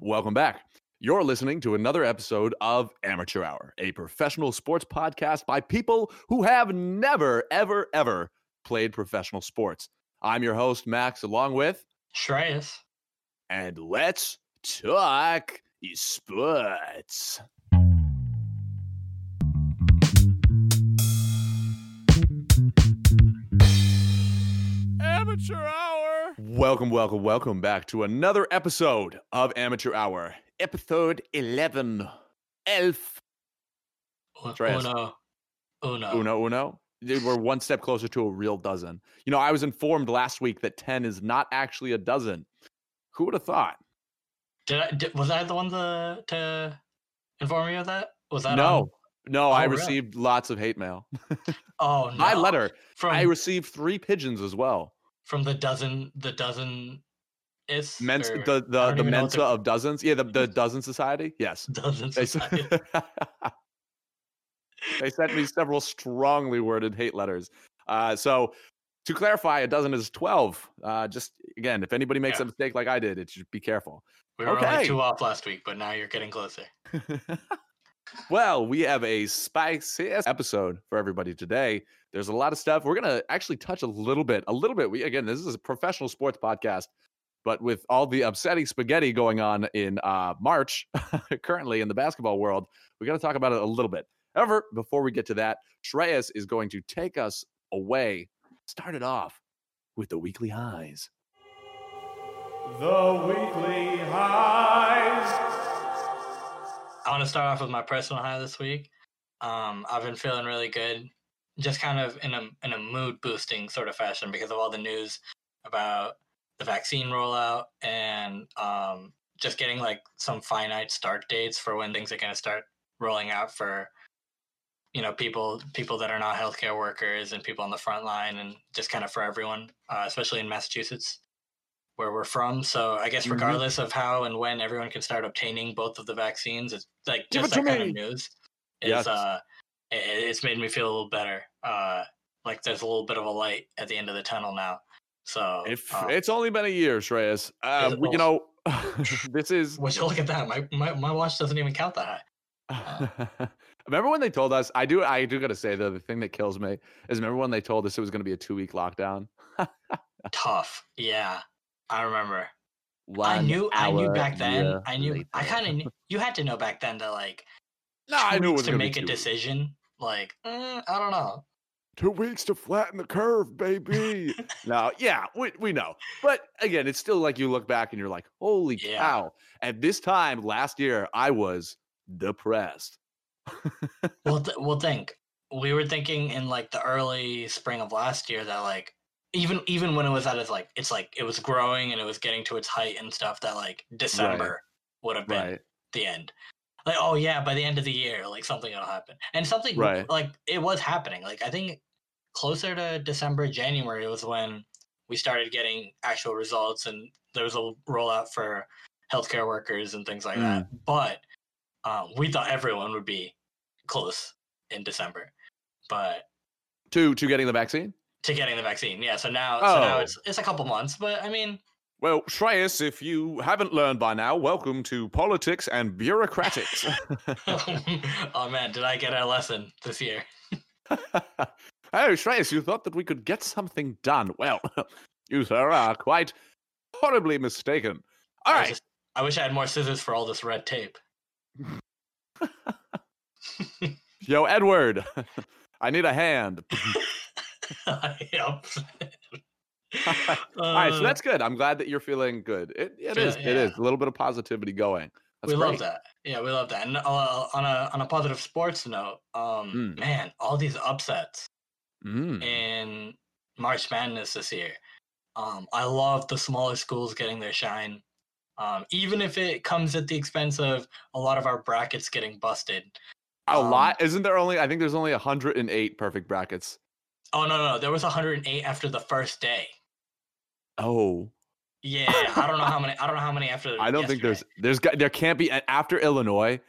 Welcome back. You're listening to another episode of Amateur Hour, a professional sports podcast by people who have never, ever, ever played professional sports. I'm your host, Max, along with Shreyas. And let's talk sports. Amateur Hour. Welcome, welcome, welcome back to another episode of Amateur Hour, episode 11. Elf. Uno. Uno. Uno, uno. We're one step closer to a real dozen. You know, I was informed last week that 10 is not actually a dozen. Who would have thought? Did I? Did, was I the one to to inform you of that? Was that No, um, no, Oh, I really? received lots of hate mail. Oh no. My letter. from I received three pigeons as well. From the dozen the dozen is Mensa, or- the the, the even know what Mensa of dozens. Yeah, the, the dozen society. Yes. dozen They, society. they sent me several strongly worded hate letters. Uh, so to clarify, a dozen is 12. Uh, just again, if anybody makes Yeah. a mistake like I did, it should be careful. We were Okay. only two off last week, but now you're getting closer. well, we have a spicy episode for everybody today. There's a lot of stuff. We're gonna actually touch a little bit, a little bit. We again, this is a professional sports podcast, but with all the upsetting spaghetti going on in uh, March, currently in the basketball world, we got to talk about it a little bit. However, before we get to that, Shreyas is going to take us away. Start it off with the weekly highs. The weekly highs. I want to start off with my personal high this week. Um, I've been feeling really good, just kind of in a in a mood boosting sort of fashion because of all the news about the vaccine rollout and um, just getting like some finite start dates for when things are going to start rolling out for you know people people that are not healthcare workers and people on the front line and just kind of for everyone, uh, especially in Massachusetts where we're from. So I guess Mhm. regardless of how and when everyone can start obtaining both of the vaccines, it's like Give just it that kind me. of news is Yes. uh it's made me feel a little better. Uh like there's a little bit of a light at the end of the tunnel now. So If um, it's only been a year, Shreyas, uh, we, you know, this is would you look at that? My, my my watch doesn't even count that high. remember when they told us? I do. I do got to say though, the thing that kills me is remember when they told us it was going to be a two week lockdown. Tough. Yeah. I remember. I knew I knew back then. I knew I kind of knew you had to know back then that like No, I knew it was to make a decision. Like eh, I don't know. Two weeks to flatten the curve, baby. no, yeah, we we know, but again, it's still like you look back and you're like, holy Yeah. cow! At this time last year, I was depressed. well, th- well, think we were thinking in like the early spring of last year that like even even when it was at its like it's like it was growing and it was getting to its height and stuff that like December would have been Right. the end. Like oh yeah, by the end of the year, like something will happen, and something Right. like it was happening. Like I think closer to December, January was when we started getting actual results, and there was a rollout for healthcare workers and things like that. Mm. But um, we thought everyone would be close in December, but To to getting the vaccine. to getting the vaccine, yeah. So now, so now Oh. it's it's a couple months, but I mean, Well, Shreyas, if you haven't learned by now, welcome to politics and bureaucratics. oh man, did I get a lesson this year? oh, Shreyas, you thought that we could get something done. Well, you, sir, are quite horribly mistaken. All I right. just- I wish I had more scissors for all this red tape. Yo, Edward, I need a hand. yep. All right, so Uh, that's good. I'm glad that you're feeling good. It, it Yeah, is. It is a little bit of positivity going. That's we great. love that. Yeah, we love that. And uh, on a on a positive sports note, um, Mm. man, all these upsets Mm. in March Madness this year. Um, I love the smaller schools getting their shine, um, even if it comes at the expense of a lot of our brackets getting busted. A um, lot, isn't there? Only I think there's only 108 perfect brackets. Oh no, no, there was 108 after the first day. Oh, Yeah, I don't know how many. I don't know how many after. I don't think there's yesterday. there's got- there can't be after Illinois.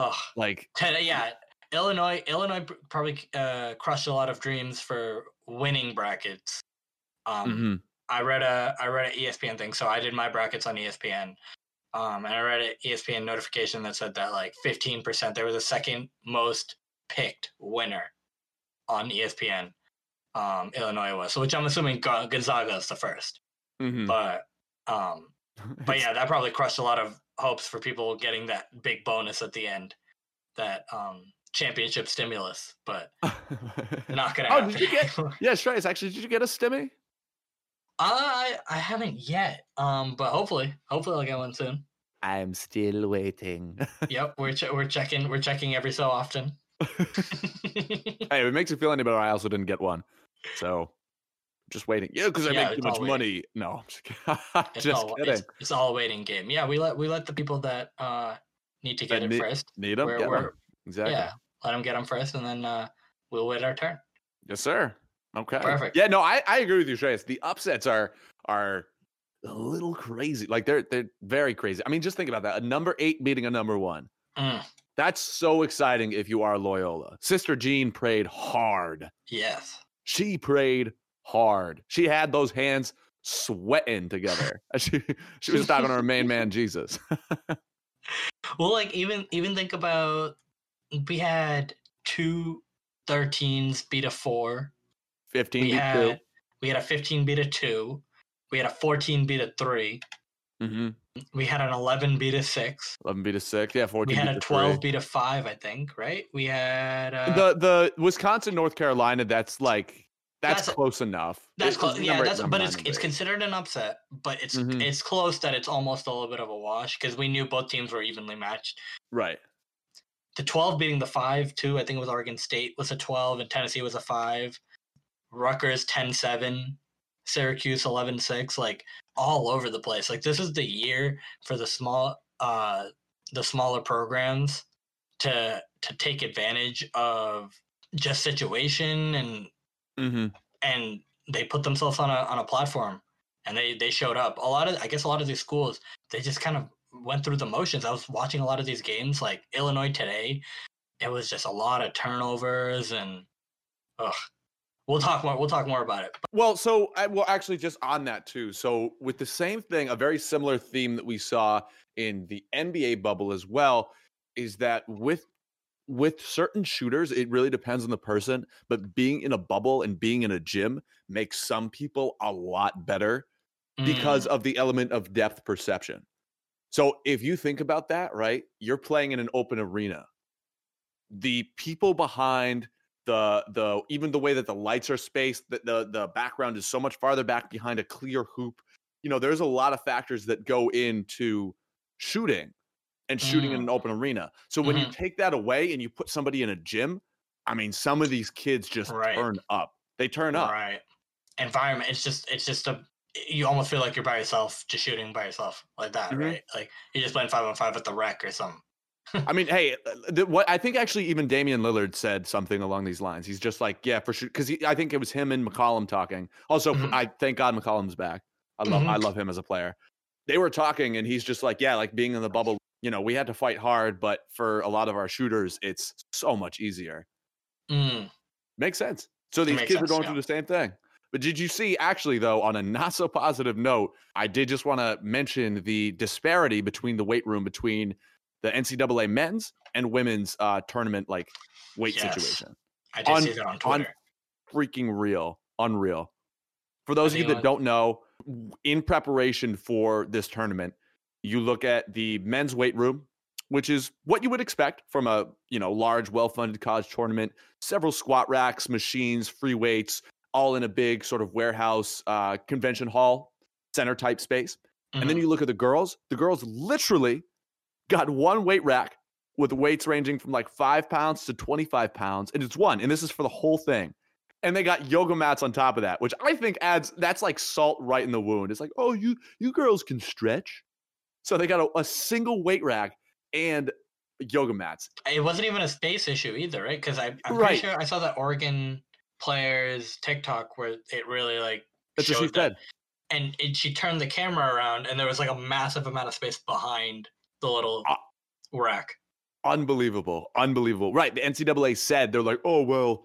Ugh. Like yeah, Illinois. Illinois probably uh, crushed a lot of dreams for winning brackets. Um, mhm. I read a I read an ESPN thing, so I did my brackets on ESPN. Um, and I read an ESPN notification that said that like 15%, they were the second most picked winner on ESPN. Um, Illinois was, so which I'm assuming Gonzaga is the first. Mhm. But um, but yeah, that probably crushed a lot of hopes for people getting that big bonus at the end, that um championship stimulus. But not gonna Oh, happen. did you get- yeah, Shreyas, actually, did you get a stimmy? I I haven't yet. Um, but hopefully, hopefully I'll get one soon. I'm still waiting. Yep, we're che- we're checking we're checking every so often. hey, if it makes you feel any better, I also didn't get one. So just waiting. Yeah, because I Yeah, make too much money. No, I'm just kidding. It's just all kidding. it's, it's all a waiting game. Yeah, we let we let the people that uh need to That get it need- first. Need them? We're, Get we're Exactly. yeah, let them get them first, and then uh we'll wait our turn. Yes, sir. Okay. Perfect. Yeah, no, I, I agree with you, Shreyas. The upsets are are a little crazy. Like they're they're very crazy. I mean, just think about that. A number eight beating a number one. Mm, That's so exciting if you are Loyola. Sister Jean prayed hard. yes. She prayed hard. She had those hands sweating together. she she was talking to her main man Jesus. Well, like even even think about we had two 13s beat a four. 15 We beat had we had a 15 beat a two. We had a 14 beat a three. Mm-hmm. We had an 11 beat a six. 11 beat a 6. Yeah, 14 We had beat a a 12 three. beat a five, I think, right? We had uh, the the Wisconsin North Carolina that's like that's, That's close enough. That's close. Yeah, that's but it's it's considered an upset, but it's Mhm. it's close that it's almost a little bit of a wash because we knew both teams were evenly matched. right. The 12 beating the 5 too, I think it was Oregon State was a 12 and Tennessee was a 5. Rutgers 10-7, Syracuse 11-6, like all over the place. Like this is the year for the small uh the smaller programs to to take advantage of just situation and Mm-hmm. and they put themselves on a on a platform and they they showed up. A lot of I guess a lot of these schools they just kind of went through the motions. I was watching a lot of these games like Illinois today. It was just a lot of turnovers and ugh. We'll talk more we'll talk more about it. Well, so I, well, actually, just on that too. So with the same thing, a very similar theme that we saw in the NBA bubble as well is that with with certain shooters, it really depends on the person. But being in a bubble and being in a gym makes some people a lot better because mm. of the element of depth perception. So if you think about that, right, you're playing in an open arena. The people behind the the even the way that the lights are spaced, the the, the background is so much farther back behind a clear hoop. You know, there's a lot of factors that go into shooting and shooting in Mm. an open arena. So when you Mhm. take that away and you put somebody in a gym, I mean, some of these kids just Right. turn up. They turn up. Right. Environment. It's just it's just a you almost feel like you're by yourself, just shooting by yourself like that, Mhm. right? Like you're just playing five on five at the rec or something. I mean, hey, uh, the, what I think actually even Damian Lillard said something along these lines. He's just like, yeah, for sure, because I think it was him and McCollum talking. Also, Mhm. I thank God McCollum's back. I love, I Mhm. love him as a player. They were talking, and he's just like, yeah, like being in the bubble. You know, we had to fight hard, but for a lot of our shooters, it's so much easier. Mm. Makes sense. So these kids are going yeah. through the same thing. But did you see, actually, though, on a not so positive note, I did just want to mention the disparity between the weight room between the NCAA men's and women's uh, tournament like weight Yes. situation. I did On- see that on on Freaking real, unreal. For those of you that don't know, in preparation for this tournament, you look at the men's weight room, which is what you would expect from a you know large, well-funded college tournament. Several squat racks, machines, free weights, all in a big sort of warehouse, uh, convention hall, center type space. And then Mhm. you look at the girls. The girls literally got one weight rack with weights ranging from like five pounds to 25 pounds. And it's one. And this is for the whole thing. And they got yoga mats on top of that, which I think adds that's like salt right in the wound. It's like, oh, you you girls can stretch. So they got a, a single weight rack and yoga mats. it wasn't even a space issue either, right? Because I'm Right. pretty sure I saw that Oregon players TikTok where it really like That's what she showed that- said. and it, she turned the camera around and there was like a massive amount of space behind the little Ah. rack. Unbelievable. Unbelievable. Right. The NCAA said they're like, oh well,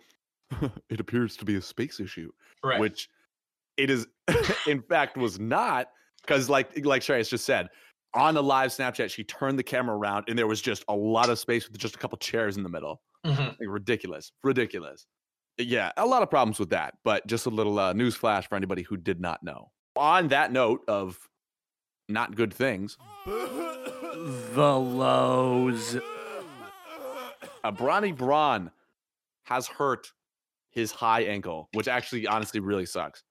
it appears to be a space issue. Right. which it is in fact was not because like like Shreyas just said on the live Snapchat, she turned the camera around and there was just a lot of space with just a couple chairs in the middle. Mhm. Like, ridiculous, ridiculous. Yeah, a lot of problems with that, but just a little uh, news flash for anybody who did not know. On that note of not good things, The lows. Bronny Braun has hurt his high ankle, which actually honestly really sucks.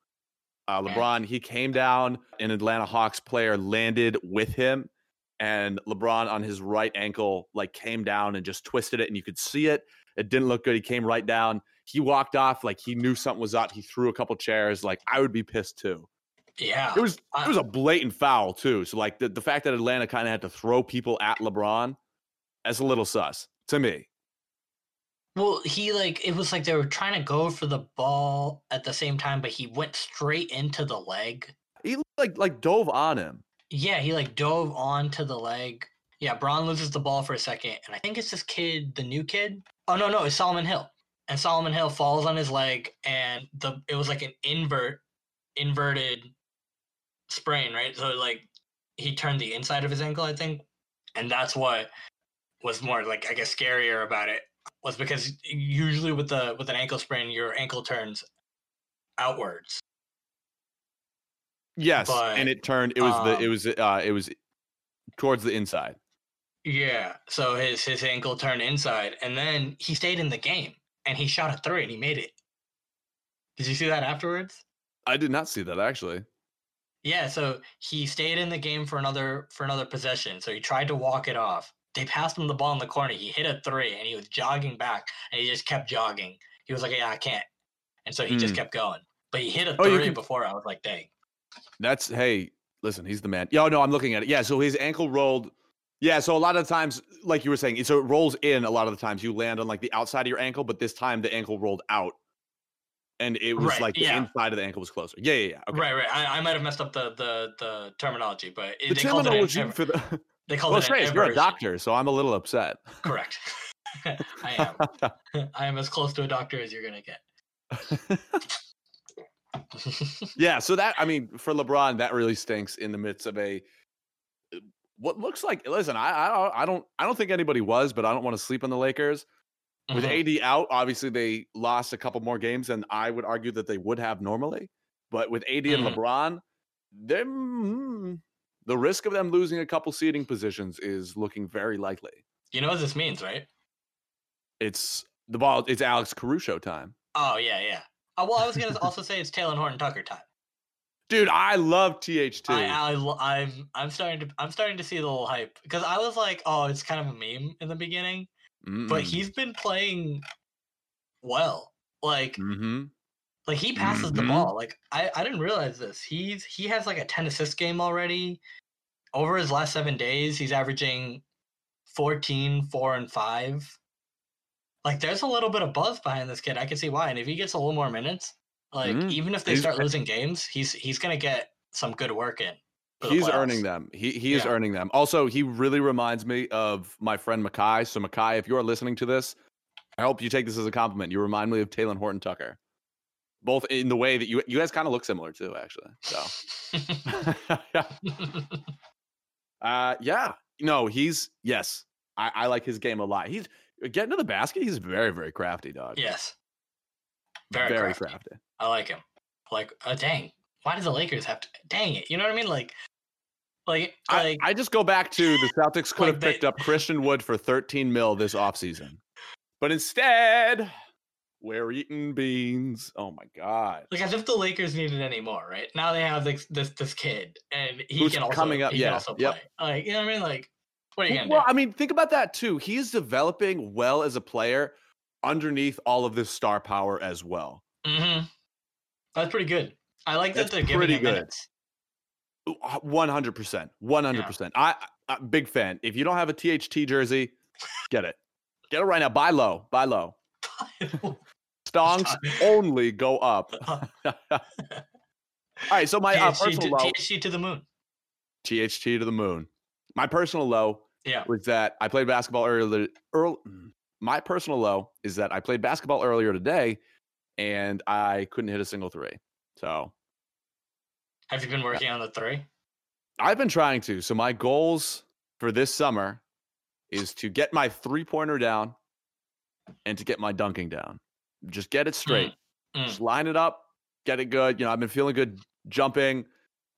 Uh, LeBron, he came down, an Atlanta Hawks player landed with him, and LeBron on his right ankle like came down and just twisted it, and you could see it. It didn't look good. He came right down. He walked off like he knew something was up. He threw a couple chairs. Like I would be pissed too. Yeah. It was it was a blatant foul too. So like the, the fact that Atlanta kind of had to throw people at LeBron, that's a little sus to me. Well, he like it was like they were trying to go for the ball at the same time, but he went straight into the leg. He like like dove on him. Yeah, he like dove onto the leg. Yeah, Bron loses the ball for a second, and I think it's this kid, the new kid. Oh no, no, it's Solomon Hill. And Solomon Hill falls on his leg, and the it was like an invert, inverted sprain, right? So like he turned the inside of his ankle, I think, and that's what was more like I guess scarier about it was because usually with the with an ankle sprain, your ankle turns outwards. Yes, But, and it turned. It was the. It um, was. Uh. It was towards the inside. Yeah. So his his ankle turned inside, and then he stayed in the game, and he shot a three, and he made it. Did you see that afterwards? I did not see that actually. Yeah. So he stayed in the game for another for another possession. So he tried to walk it off. They passed him the ball in the corner. He hit a three, and he was jogging back, and he just kept jogging. He was like, "Yeah, I can't," and so he just Mm. kept going. But he hit a Oh, three can- before. I was like, "Dang." That's hey. Listen, he's the man. Yeah. No, I'm looking at it. Yeah. So his ankle rolled. Yeah. So a lot of times, like you were saying, so it rolls in. A lot of the times, you land on like the outside of your ankle, but this time the ankle rolled out, and it was Right, like the yeah. inside of the ankle was closer. Yeah. Yeah. Yeah. Okay. Right, right. I, I might have messed up the the the terminology, but it, The they called it terminology for the. they called Well, it you're a doctor, so I'm a little upset. Correct. I am. I am as close to a doctor as you're gonna get. yeah, so that I mean, for LeBron, that really stinks in the midst of a uh, what looks like. Listen, I I I don't I don't think anybody was, but I don't want to sleep on the Lakers with Mhm. AD out. Obviously, they lost a couple more games than I would argue that they would have normally. But with AD and Mhm. LeBron, them the risk of them losing a couple seating positions is looking very likely. You know what this means, right? It's the ball. It's Alex Caruso time. Oh yeah, yeah. Uh, well, I was gonna also say it's Talen Horton-Tucker time. Dude, I love THT. I, I, I'm, I'm starting to, I'm starting to see the little hype because I was like, oh, it's kind of a meme in the beginning, but Mm, he's been playing well. Like, mhm. like he passes the Mhm. ball. Like, I, I didn't realize this. He's, he has like a ten assist game already. Over his last seven days, he's averaging 14, 4, and five. Like, there's a little bit of buzz behind this kid. I can see why. And if he gets a little more minutes, like Mhm. even if they He's- start losing games, he's he's gonna get some good work in. He's earning them. He he is Yeah. earning them. Also, he really reminds me of my friend Makai. So Makai, if you are listening to this, I hope you take this as a compliment. You remind me of Talen Horton-Tucker. Both in the way that you you guys kind of look similar too, actually. So uh yeah. No, he's yes. I, I like his game a lot. He's getting to the basket, he's very, very crafty, dog. yes, very, crafty. crafty. I like him. Like, uh, dang, why do the Lakers have to? Dang it, you know what I mean? Like, like, I, like. I just go back to the Celtics could Like have they- picked up Christian Wood for 13 mil this offseason. But instead, we're eating beans. Oh my God. like as if the Lakers needed any more, right? Now they have this this, this kid, and he Who's can also coming up, He yeah, also yep. play. Like, you know what I mean? Like, what are you gonna Well, do? I mean, think about that too. He's developing well as a player underneath all of this star power as well. hmm That's pretty good. I like That's that they're giving pretty good. minutes. One hundred percent, one hundred percent. I, I big fan. If you don't have a THT jersey, get it. Get it right now. Buy low. Buy low. Stonks only go up. All right. So my uh, personal to, low. THC to the moon. THT to the moon. My personal low Yeah. was that I played basketball earlier. Earl, my personal low is that I played basketball earlier today, and I couldn't hit a single three. So Have you been working on the three? I've been trying to. So my goals for this summer is to get my three pointer down and to get my dunking down. Just get it straight. Mm. Just line it up, get it good. You know, I've been feeling good jumping.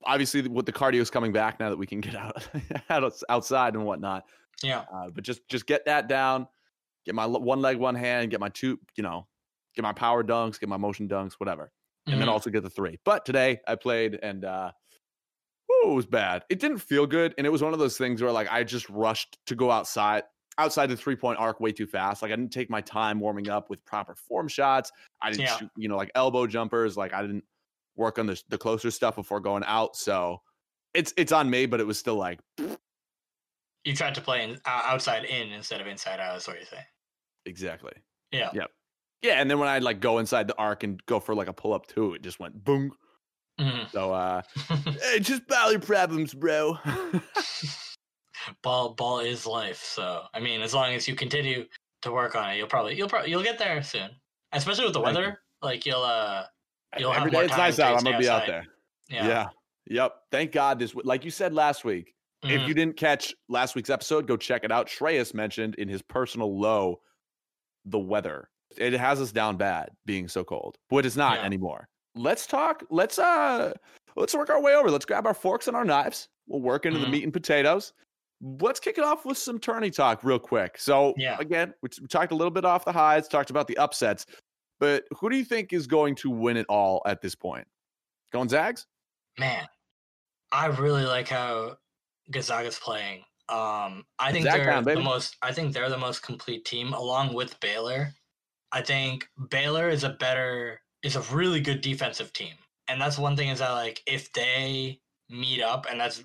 Obviously, with the cardio's coming back now that we can get out, out outside and whatnot. Yeah. Uh, but just just get that down. Get my one leg, one hand. Get my two. You know, get my power dunks. Get my motion dunks. Whatever and then Mhm. also get the three. But today I played and uh whew, it was bad. It didn't feel good. And it was one of those things where like I just rushed to go outside outside the three point arc way too fast. Like I didn't take my time warming up with proper form shots. I didn't Yeah. shoot, you know, like elbow jumpers. Like I didn't work on the the closer stuff before going out. So it's it's on me, but it was still like You tried to play in, uh, outside in instead of inside out. Is what you say. exactly. Yeah. Yeah. Yeah. And then when I'd like go inside the arc and go for like a pull up too, it just went boom. Mhm. So uh hey, just bally problems, bro. ball ball is life. So I mean, as long as you continue to work on it, you'll probably you'll probably you'll get there soon. Especially with the Thank you. weather, like you'll uh You'll have Every more it's time nice out. I'm gonna be out outside. there. yeah. Yeah. Yep. Thank God this like you said last week. If Mhm. you didn't catch last week's episode, go check it out. Shreyas mentioned in his personal low the weather. It has us down bad being so cold. But it's not Yeah. anymore. Let's talk. Let's uh let's work our way over. Let's grab our forks and our knives. We'll work into the Mhm. meat and potatoes. Let's kick it off with some tourney talk real quick. So Yeah. again, we, t- we talked a little bit off the highs, talked about the upsets, but who do you think is going to win it all at this point? Going Zags? man, I really like how Gonzaga's playing. Um, I think Zag they're the most. I think they're the most complete team, along with Baylor. I think Baylor is a better, is a really good defensive team, and that's one thing is that like if they meet up, and that's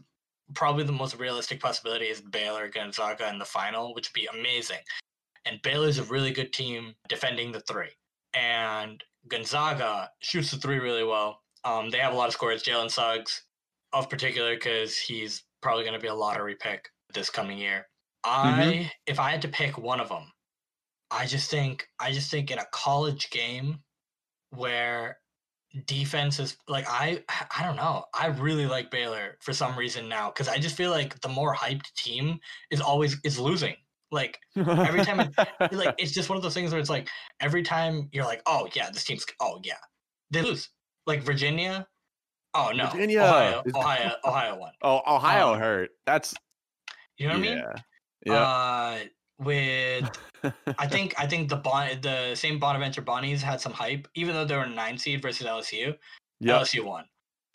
probably the most realistic possibility is Baylor Gonzaga in the final, which would be amazing. And Baylor's a really good team defending the three, and Gonzaga shoots the three really well. Um, they have a lot of scores. Jalen Suggs, of particular, because he's probably going to be a lottery pick this coming year. I, if I had to pick one of them, I just think, I just think in a college game where defense is like I, I don't know. I really like Baylor for some reason now because I just feel like the more hyped team is always is losing. Like Every time it- like it's just one of those things where it's like every time you're like, oh yeah, this team's oh yeah, they lose. Like Virginia, oh no, Virginia Ohio, Ohio, Ohio won. Oh, Ohio Um, hurt. That's You know what I mean? yeah. Yeah. Uh, with I think I think the bon- the Saint Bonaventure Bonnies had some hype, even though they were a nine seed versus LSU. yeah. LSU won.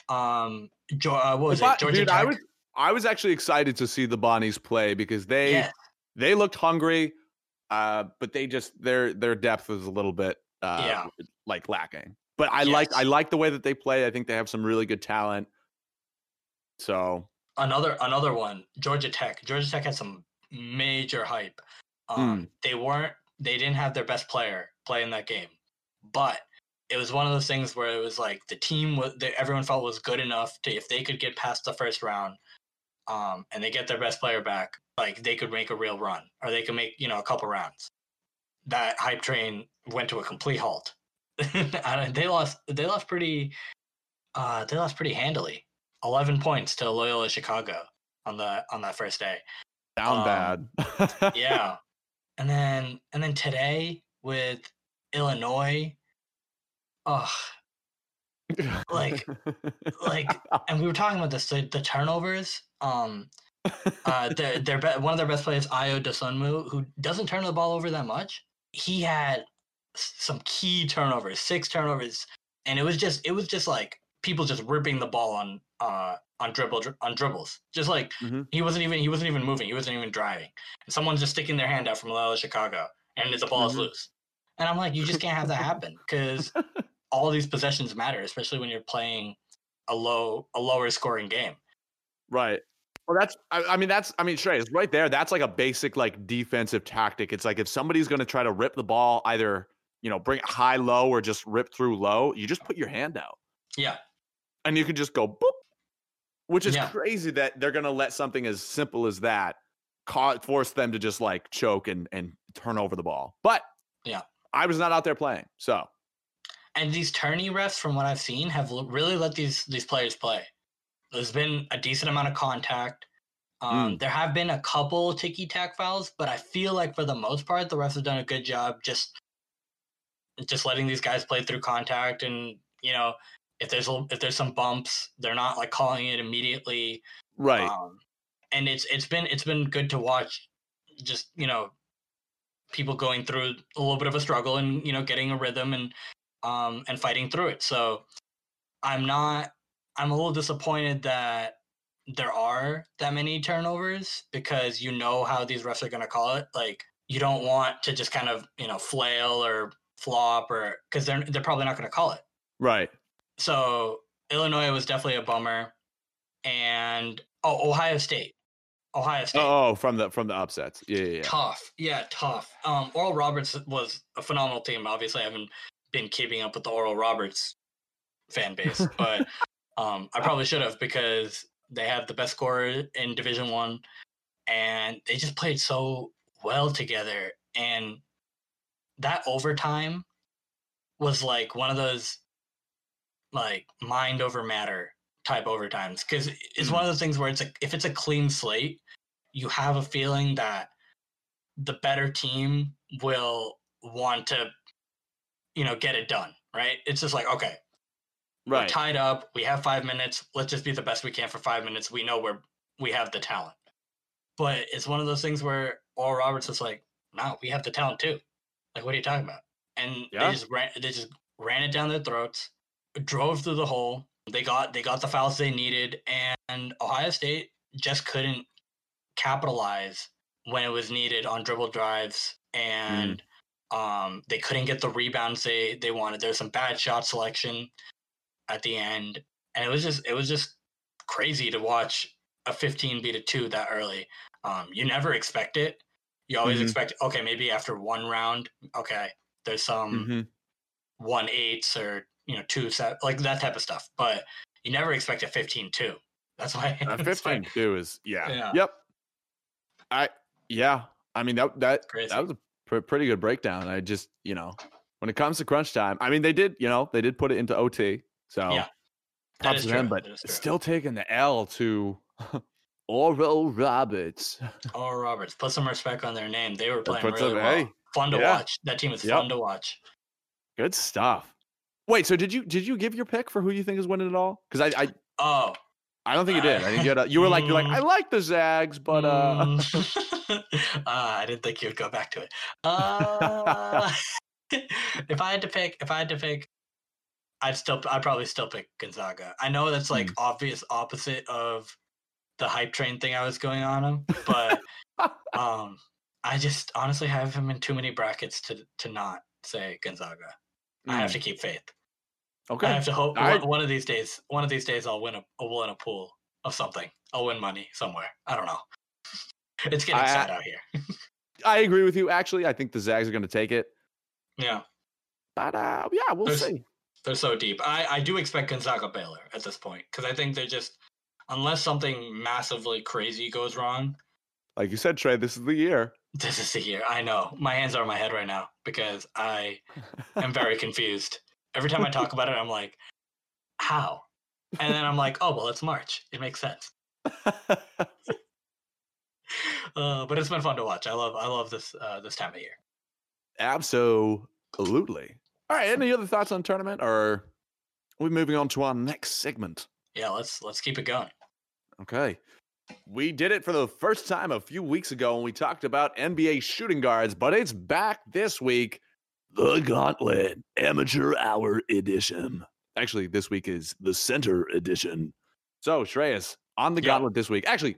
Um, jo- uh, what was But, it? Georgia dude, Tech. I was I was actually excited to see the Bonnies play because they yeah, they looked hungry, uh, but they just their their depth was a little bit uh, Yeah. like lacking. But I like I like the way that they play. I think they have some really good talent. So another another one georgia tech georgia tech had some major hype. Um they weren't they didn't have their best player play in that game but it was one of those things where it was like the team was that everyone felt was good enough to if they could get past the first round um and they get their best player back like they could make a real run or they could make you know a couple rounds. That hype train went to a complete halt. And they lost they lost pretty uh they lost pretty handily. 11 points to Loyola Chicago on the on that first day. Down Um, bad. Yeah. and then and then today with Illinois oh like- like and we were talking about this the, the turnovers um uh their their be- one of their best players Ayo Dosunmu who doesn't turn the ball over that much he had some key turnovers six turnovers and it was just it was just like people just ripping the ball on uh on dribble on dribbles just like Mhm. he wasn't even he wasn't even moving he wasn't even driving and someone's just sticking their hand out from Loyola Chicago and the ball is Mhm. loose and I'm like you just can't have that happen because all these possessions matter especially when you're playing a low a lower scoring game Right. Well, that's. I, I mean, that's. I mean, Trey, it's right there. That's like a basic like defensive tactic. It's like if somebody's going to try to rip the ball, either you know bring it high low or just rip through low, you just put your hand out yeah and you can just go boop. Which is Yeah. crazy that they're going to let something as simple as that ca- force them to just like choke and and turn over the ball. But Yeah. I was not out there playing, so and these tourney refs from what I've seen have l- really let these these players play there's been a decent amount of contact. Um, There have been a couple ticky tack fouls, but I feel like for the most part, the refs have done a good job just just letting these guys play through contact. And you know, if there's a, if there's some bumps, they're not like calling it immediately. Right. Um, and it's it's been it's been good to watch. Just you know, people going through a little bit of a struggle and you know getting a rhythm and um and fighting through it. So I'm not. I'm a little disappointed that there are that many turnovers because you know how these refs are going to call it. Like you don't want to just kind of you know flail or flop or because they're they're probably not going to call it. right. So Illinois was definitely a bummer, and oh Ohio State, Ohio State. Oh, from the from the upsets. Yeah, yeah, yeah. Tough, yeah, tough. Um, Oral Roberts was a phenomenal team. Obviously, I haven't been keeping up with the Oral Roberts fan base, but um, I probably should have because they have the best scorer in Division One, and they just played so well together. And that overtime was like one of those like mind over matter type overtimes because it's one hmm. of those things where it's a if it's a clean slate, you have a feeling that the better team will want to, you know, get it done. Right? It's just like okay, we're Right. tied up. We have five minutes. Let's just be the best we can for five minutes. We know we're we have the talent. But it's one of those things where Oral Roberts is like, no, we have the talent too. Like, what are you talking about? And Yeah. they just ran they just ran it down their throats, drove through the hole. They got they got the fouls they needed, and Ohio State just couldn't capitalize when it was needed on dribble drives and um, they couldn't get the rebounds they they wanted. There's some bad shot selection at the end, and it was just it was just crazy to watch a 15 beat a two that early. Um, you never expect it. You always Mhm. expect okay, maybe after one round, okay, there's some Mhm. one eights or you know two set like that type of stuff, but you never expect a 15-2. That's why. Uh, that's 15 too is yeah. Yeah. Yep. I yeah. I mean that that that was a pr- pretty good breakdown. I just you know when it comes to crunch time, I mean they did you know they did put it into OT, so Yeah, props to them. But that is true. still taking the L to Oral Roberts. Oh, Roberts, put some respect on their name. They were playing really some- well. hey, fun to yeah. watch. That team is Yep. fun to watch. Good stuff. Wait, so did you did you give your pick for who you think is winning it all? Because I, I Oh, I don't think you did. I think you had a, you were like you're like Mm. I like the Zags, but uh mm, uh, I didn't think you would go back to it. Uh, if I had to pick, if I had to pick, I'd still, I'd probably still pick Gonzaga. I know that's like Hmm. obvious opposite of the hype train thing I was going on him, but um, I just honestly have him in too many brackets to to not say Gonzaga. I have Mm, to keep faith. Okay. I have to hope I- one, of these days, one of these days, I'll win a, I'll win a pool of something. I'll win money somewhere. I don't know. It's getting I- sad out here. I agree with you. Actually, I think the Zags are going to take it. Yeah, But uh, yeah, we'll There's- see. they're so deep. I, I do expect Gonzaga Baylor at this point because I think they're just unless something massively crazy goes wrong. Like you said, Trey, this is the year. This is the year. I know my hands are on my head right now because I am very confused. Every time I talk about it, I'm like, how? And then I'm like, oh well, it's March. It makes sense. Uh, but it's been fun to watch. I love I love this uh, this time of year. Absolutely. All right. Any other thoughts on tournament, or are we moving on to our next segment? Yeah, let's let's keep it going. Okay. We did it for the first time a few weeks ago when we talked about NBA shooting guards, but it's back this week. The Gauntlet Amateur Hour Edition. Actually, this week is the Center Edition. So, Shreyas, on the Yeah. Gauntlet this week. Actually,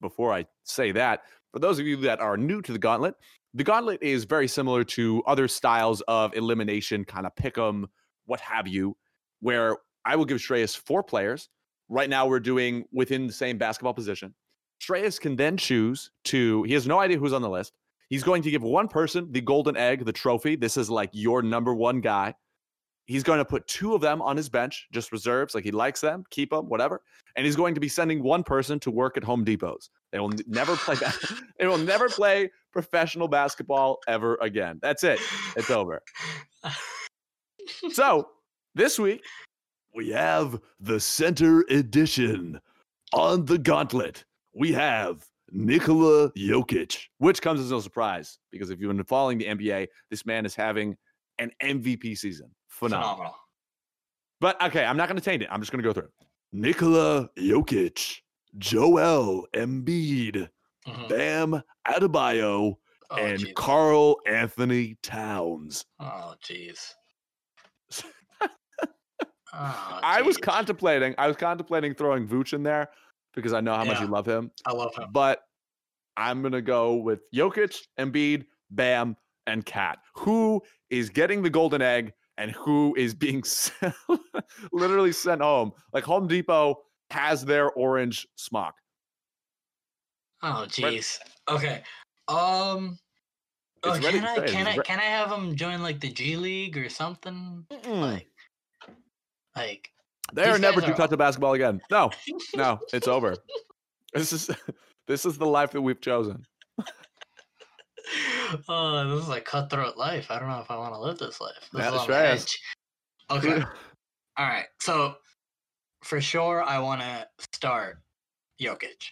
before I say that, for those of you that are new to the Gauntlet, the Gauntlet is very similar to other styles of elimination, kind of pick 'em, what have you, where I will give Shreyas four players. Right now, we're doing within the same basketball position. Shreyas can then choose to, he has no idea who's on the list. He's going to give one person the golden egg, the trophy. This is like your number one guy. He's going to put two of them on his bench, just reserves, like he likes them, keep them, whatever. And he's going to be sending one person to work at Home Depots. They will never play. They will never play professional basketball ever again. That's it. It's over. So this week we have the Center Edition. on the gauntlet, we have Nikola Jokic, which comes as no surprise because if you've been following the NBA, this man is having an MVP season. Phenomenal. Phenomenal. But okay, I'm not going to taint it. I'm just going to go through it. Nikola Jokic, Joel Embiid, Mhm. Bam Adebayo, Oh, and jeez. Carl Anthony Towns. Oh, jeez. Oh, I was contemplating, I was contemplating throwing Vooch in there because I know how much you love him. I love him. But I'm gonna go with Jokic, Embiid, Bam, and KAT. Who is getting the golden egg and who is being literally sent home? Like Home Depot has their orange smock. Oh, jeez. Okay. Um. Oh, can I can I can I have him join like the G League or something? Like, like They are never to are- touch a basketball again. No, no, it's over. This is this is the life that we've chosen. oh, this is like cutthroat life. I don't know if I want to live this life. This That's is right. Okay. All right. So for sure, I want to start Jokic.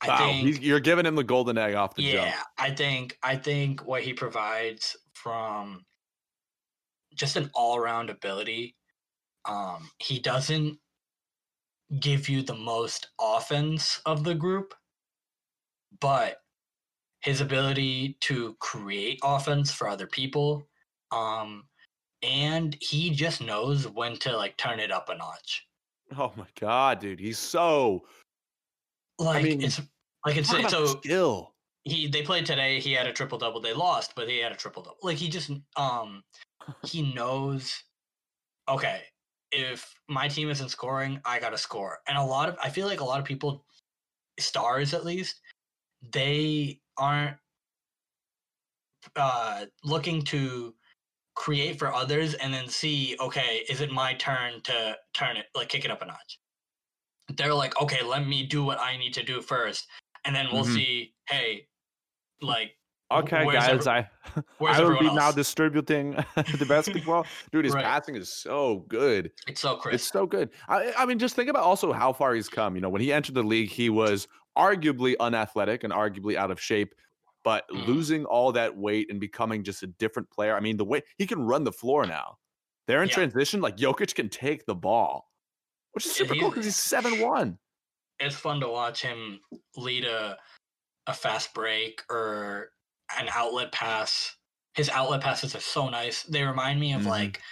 I wow, think. he's, you're giving him the golden egg off the yeah, jump. I think I think what he provides from just an all-around ability. Um, he doesn't give you the most offense of the group, but his ability to create offense for other people, um, and he just knows when to like turn it up a notch. Oh my god, dude, he's so Like mean, it's like it's so skill. he they played today he had a triple double they lost but he had a triple double like he just um he knows okay if my team isn't scoring i gotta score. And a lot of i feel like a lot of people stars at least they aren't uh looking to create for others and then see okay is it my turn to turn it like kick it up a notch? They're like okay let me do what i need to do first. And then we'll Mhm. see hey like Okay, where's guys, I I will be everyone now distributing the basketball. Dude, his Right. passing is so good. it's so crisp It's so good. I, I mean, just think about also how far he's come. You know, when he entered the league, he was arguably unathletic and arguably out of shape, but Mhm. losing all that weight and becoming just a different player. I mean, the way he can run the floor now. They're in Yeah. transition. Like Jokic can take the ball, which is super he- cool because he's seven one. it's fun to watch him lead a a fast break or an outlet pass. His outlet passes are so nice. They remind me of Mhm. like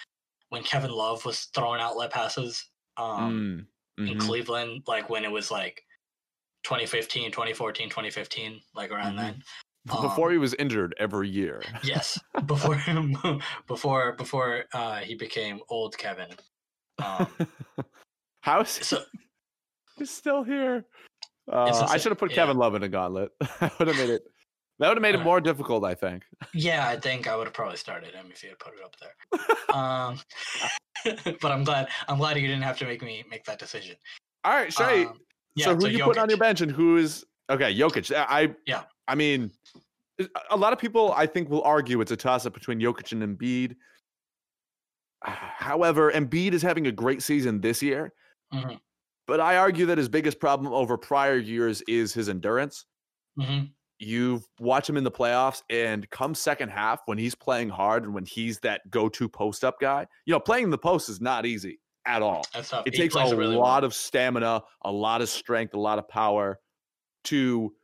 when Kevin Love was throwing outlet passes um, Mm, in mhm. Cleveland, like when it was like 2015, 2014, 2015, like around Mhm. then. Before um, he was injured every year. Yes, before him, before before uh, he became old Kevin. Um, How is so he's still here? Uh, I should have put Yeah. Kevin Love in a gauntlet. that would have made it. That would have made it more difficult, I think. Yeah, I think I would have probably started him if you had put it up there. um, but I'm glad I'm glad you didn't have to make me make that decision. All right, Shay. Um, yeah, so who you putting on your bench and who is okay? Jokic. I Yeah. I mean, a- lot of people I think will argue it's a toss up between Jokic and Embiid. However, Embiid is having a great season this year, Mhm. but I argue that his biggest problem over prior years is his endurance. Mhm. You watch him in the playoffs and come second half when he's playing hard and when he's that go-to post-up guy you know playing the post is not easy at all it He takes a really well. lot of stamina a lot of strength a lot of power to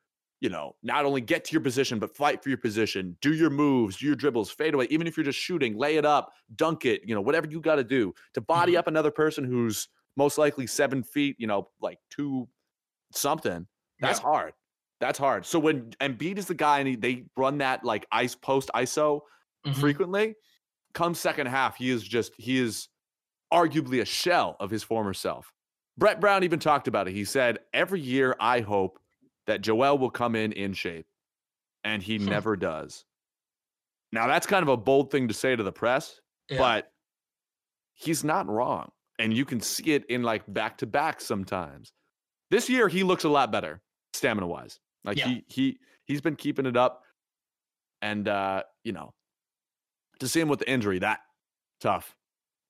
you know not only get to your position but fight for your position do your moves do your dribbles fade away even if you're just shooting lay it up dunk it you know whatever you got to do to body Mhm. up another person who's most likely seven feet you know like two something that's Yeah. hard. That's hard. So when Embiid is the guy and he, they run that like ice post ISO Mhm. frequently, come second half, he is just he is arguably a shell of his former self. Brett Brown even talked about it. He said, "Every year I hope that Joel will come in in shape." And he Hmm. never does. Now that's kind of a bold thing to say to the press, Yeah. but he's not wrong. And you can see it in like back to back sometimes. This year he looks a lot better stamina wise. Like Yeah. he he he's been keeping it up. And uh, you know, to see him with the injury, that tough.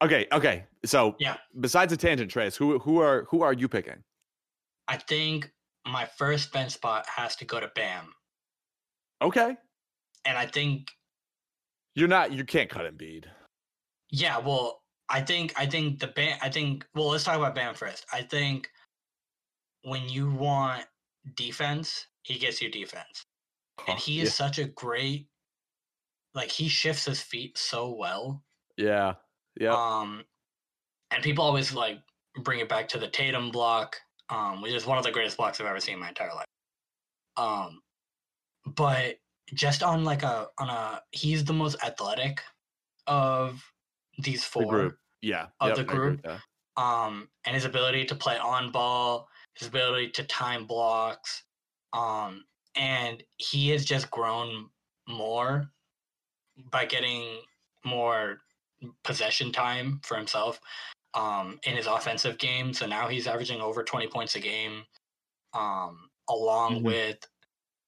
Okay, okay. So Yeah. besides the tangent trace, who who are who are you picking? I think my first bench spot has to go to Bam, Okay. and I think You're not you can't cut Embiid. yeah. Well, I think I think the Bam. I think well, let's talk about Bam first. I think when you want defense, he gets you defense, and he is such a great. Like he shifts his feet so well. Yeah. Yeah. Um, and people always like bring it back to the Tatum block, um, which is one of the greatest blocks I've ever seen in my entire life. Um, but just on like a on a he's the most athletic of these the four. group. Yeah. of yep, the I agree with group. Um, and his ability to play on ball, his ability to time blocks, um, and he has just grown more by getting more possession time for himself um, in his offensive game. So now he's averaging over 20 points a game, um, along Mhm. with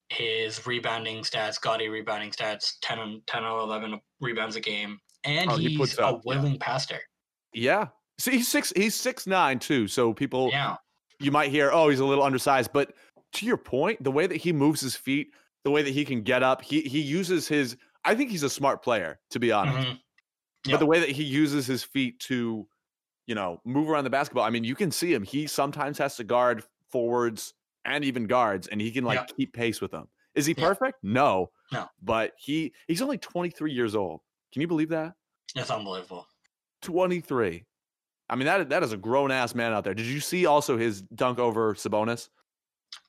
his rebounding stats, gaudy rebounding stats, 10, and- 10 or 11 rebounds a game. And Oh, he he's puts a up- yeah. willing passer. Yeah. See, he's six. He's six nine too. So people, Yeah. You might hear, oh, he's a little undersized. But to your point, the way that he moves his feet, the way that he can get up, he he uses his. I think he's a smart player, to be honest. Mhm. But the way that he uses his feet to, you know, move around the basketball. I mean, you can see him. He sometimes has to guard forwards and even guards, and he can like keep pace with them. Is he Yeah. perfect? No. No. But he he's only 23 years old. Can you believe that? It's unbelievable. 23. I mean, that that is a grown ass man out there. Did you see also his dunk over Sabonis?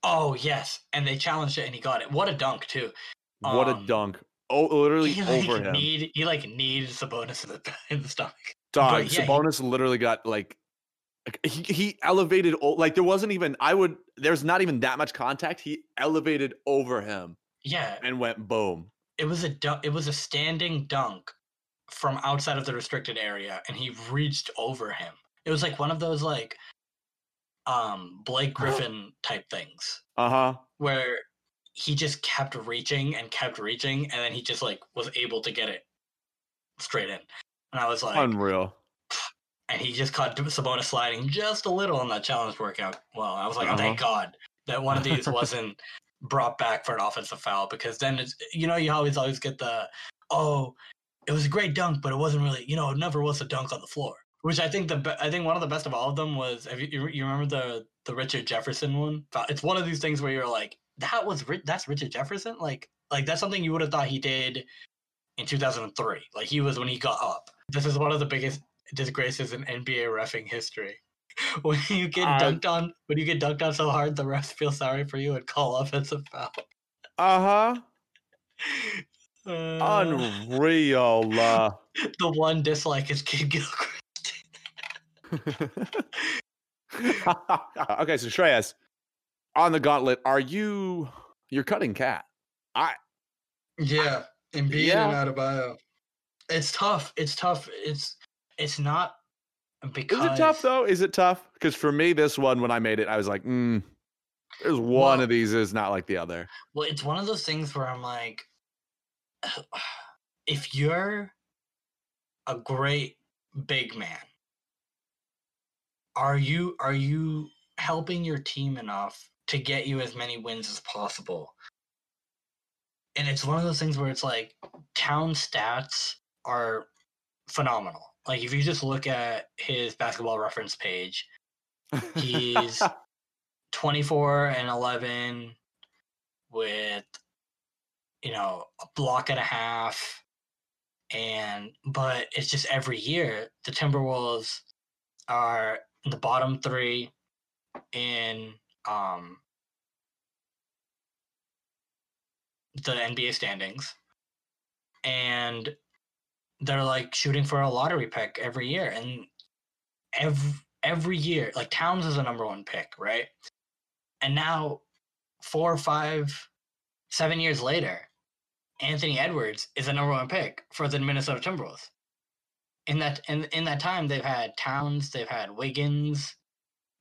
Oh yes, and they challenged it, and he got it. What a dunk too! What a Um, dunk! Oh, literally He like over him. need he like needed Sabonis in the in the stomach. Dog, yeah, he- Sabonis literally got like like, he he elevated like there wasn't even I would there's not even that much contact. He elevated over him Yeah, and went boom. it was a dunk. It was a standing dunk from outside of the restricted area, and he reached over him. It was like one of those like um Blake Griffin type things Uh huh. where he just kept reaching and kept reaching, and then he just like was able to get it straight in. And I was like, Unreal. and he just caught Sabonis sliding just a little on that challenge workout. Well, I was like, oh, thank God that one of these wasn't brought back for an offensive foul because then it's you know you always always get the oh it was a great dunk but it wasn't really you know it never was a dunk on the floor which I think the be- I think one of the best of all of them was have you you remember the the Richard Jefferson one it's one of these things where you're like that was that's Richard Jefferson like like that's something you would have thought he did in 2003 like he was when he got up this is one of the biggest disgraces in NBA refing history. When you get I- dunked on, when you get dunked on so hard, the refs feel sorry for you and call offensive foul. Uh huh. Uh, Unreal. Uh, the one dislike is Kidd-Gilchrist. okay, so Shreyas, on the gauntlet, are you you're cutting KAT? I yeah, Embiid Yeah. and Adebayo. It's tough. It's tough. It's it's not because Is it tough though? Is it tough? Because for me, this one when I made it, I was like, mm, there's one Well- of these is not like the other. Well, it's one of those things where I'm like, if you're a great big man, are you are you helping your team enough to get you as many wins as possible? And it's one of those things where it's like town stats are phenomenal. Like if you just look at his basketball reference page, He's 24 and 11 with you know a block and a half and but it's just every year the timberwolves are the bottom three in um the nba standings and they're like shooting for a lottery pick every year and every every year like towns is a number one pick right? And now four five seven years later anthony edwards is a number one pick for the minnesota timberwolves in that in, in that time they've had towns they've had wiggins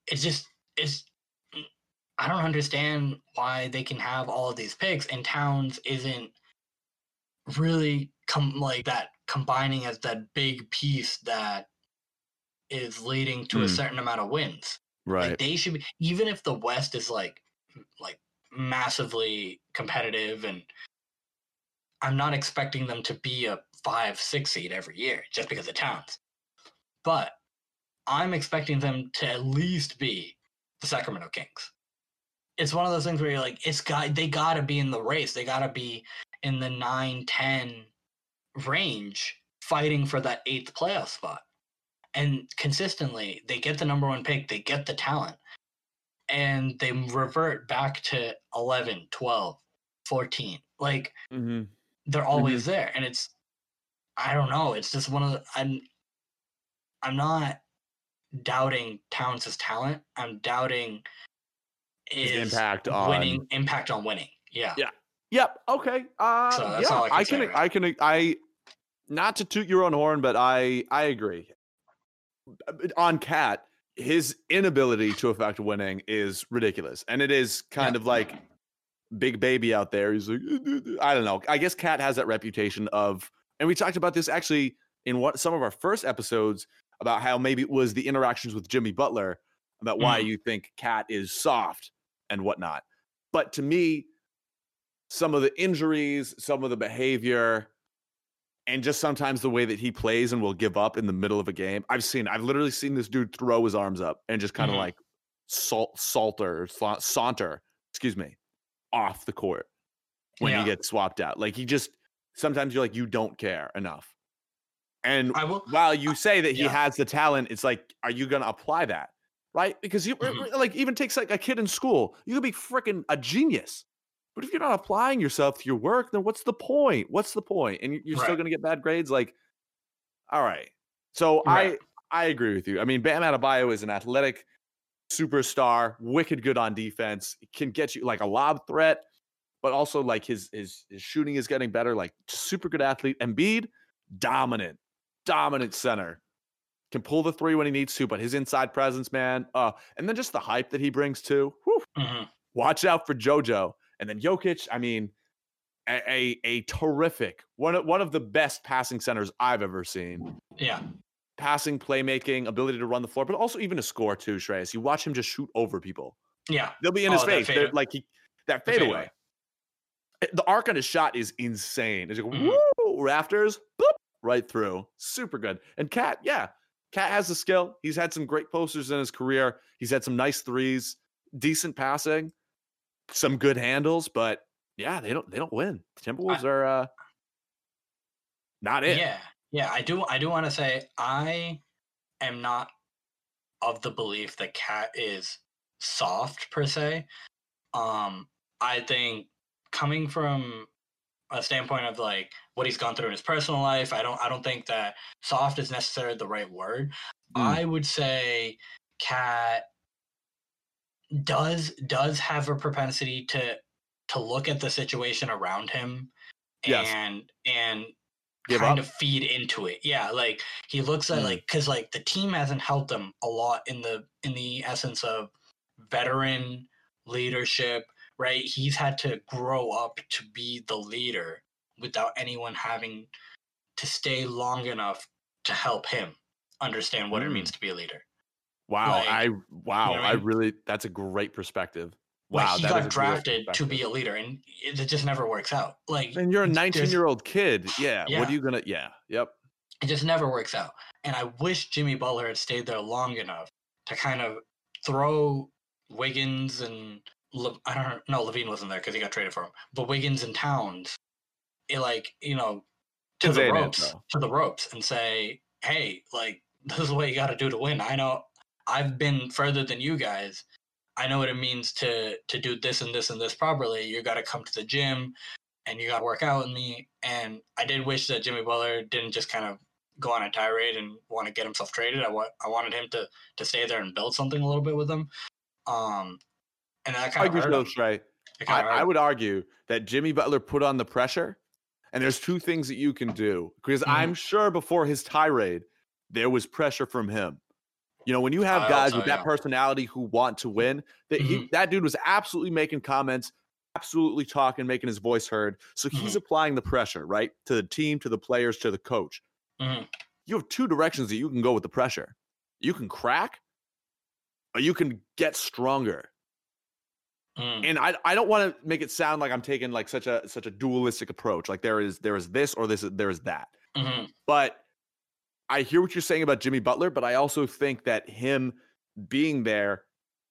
it's just it's i don't understand why they can have all of these picks and towns isn't really come like that combining as that big piece that is leading to a Hmm. certain amount of wins Right. Like they should be even if the West is like like massively competitive and I'm not expecting them to be a five, six seed every year just because of Towns. But I'm expecting them to at least be the Sacramento Kings. It's one of those things where you're like, it's got they gotta be in the race. They gotta be in the 9, 10 range fighting for that eighth playoff spot. And consistently, they get the number one pick, they get the talent, and they revert back to 11, 12, 14. Like, hmm they're always there. And it's, I don't know, it's just one of the, I'm, I'm not doubting Towns' talent. I'm doubting His impact on winning, impact on winning. Yeah. Yeah. Yep. Okay. Uh, So that's yeah, all I can I can. about I can. I. Not to toot your own horn, but I. I agree. On KAT, his inability to affect winning is ridiculous, and it is kind of like big baby out there. He's like, I don't know. I guess KAT has that reputation of, and we talked about this actually in what some of our first episodes about how maybe it was the interactions with Jimmy Butler about why Mhm. you think KAT is soft and whatnot. But to me, some of the injuries, some of the behavior, and just sometimes the way that he plays and will give up in the middle of a game. I've seen, I've literally seen this dude throw his arms up and just kind of Mhm. like salt, salter, sa- saunter, excuse me, off the court when Yeah. he gets swapped out. Like he just, sometimes you're like, you don't care enough. And will. while you say that he Yeah. has the talent, it's like, are you going to apply that? Right? Because you Mhm. like even takes like a kid in school, you could be freaking a genius. But if you're not applying yourself to your work, then what's the point? What's the point? And you- you're still going to get bad grades. Like, all right. So Right. I I agree with you. I mean, Bam Adebayo is an athletic superstar, wicked good on defense, can get you like a lob threat, but also like his his his shooting is getting better. Like super good athlete. Embiid, dominant, dominant center. Can pull the three when he needs to, but his inside presence, man. Uh, and then just the hype that he brings too. Whew, Mhm. watch out for JoJo. And then Jokic, I mean, a, a, a terrific one of, one of the best passing centers I've ever seen. Yeah. Passing, playmaking, ability to run the floor, but also even to score too. Shreyas, you watch him just shoot over people. Yeah. They'll be in Oh, his face. They're fade- like he that fadeaway. fadeaway. Eh, The arc on his shot is insane. It's like Mhm. woo rafters, boop, right through. Super good. And KAT, yeah, KAT has the skill. He's had some great posters in his career. He's had some nice threes, decent passing, some good handles, but yeah, they don't they don't win. The Timberwolves are uh not it. Yeah, yeah. I do. I do want to say I am not of the belief that KAT is soft per se. Um, I think coming from a standpoint of like what he's gone through in his personal life, I don't. I don't think that soft is necessarily the right word. Mm. I would say KAT does does have a propensity to to look at the situation around him Yes. and and Give kind up? of feed into it. Yeah, like he looks at Mm. like because like the team hasn't helped him a lot in the in the essence of veteran leadership. Right, he's had to grow up to be the leader without anyone having to stay long enough to help him understand what it Mm. means to be a leader. Wow, Like, I wow, what I I mean? really that's a great perspective. Like Wow, he that is got drafted to be a leader, and it, it just never works out. Like And you're a 19 year old kid. Yeah. What are you gonna? Yeah. Yep. it just never works out. And I wish Jimmy Butler had stayed there long enough to kind of throw Wiggins and Le- I don't know. LaVine wasn't there because he got traded for him. But Wiggins and Towns, it like you know, to the ropes, to the ropes, and say, hey, like this is what you got to do to win. I know I've been further than you guys. I know what it means to to do this and this and this properly. You got to come to the gym, and you got to work out with me. And I did wish that Jimmy Butler didn't just kind of go on a tirade and want to get himself traded. I want I wanted him to to stay there and build something a little bit with them. Um, and that I of hurt Trey. I, I would argue that Jimmy Butler put on the pressure, and there's two things that you can do because Mhm. I'm sure before his tirade, there was pressure from him. You know, when you have guys with that yeah. personality who want to win, that he Mhm. that dude was absolutely making comments, absolutely talking, making his voice heard. So he's Mm-hmm. applying the pressure, right? To the team, to the players, to the coach. Mhm. You have two directions that you can go with the pressure. You can crack, but you can get stronger. Mm. And I I don't want to make it sound like I'm taking like such a such a dualistic approach. Like there is there is this or this there is that. Mhm. But I hear what you're saying about Jimmy Butler, but I also think that him being there,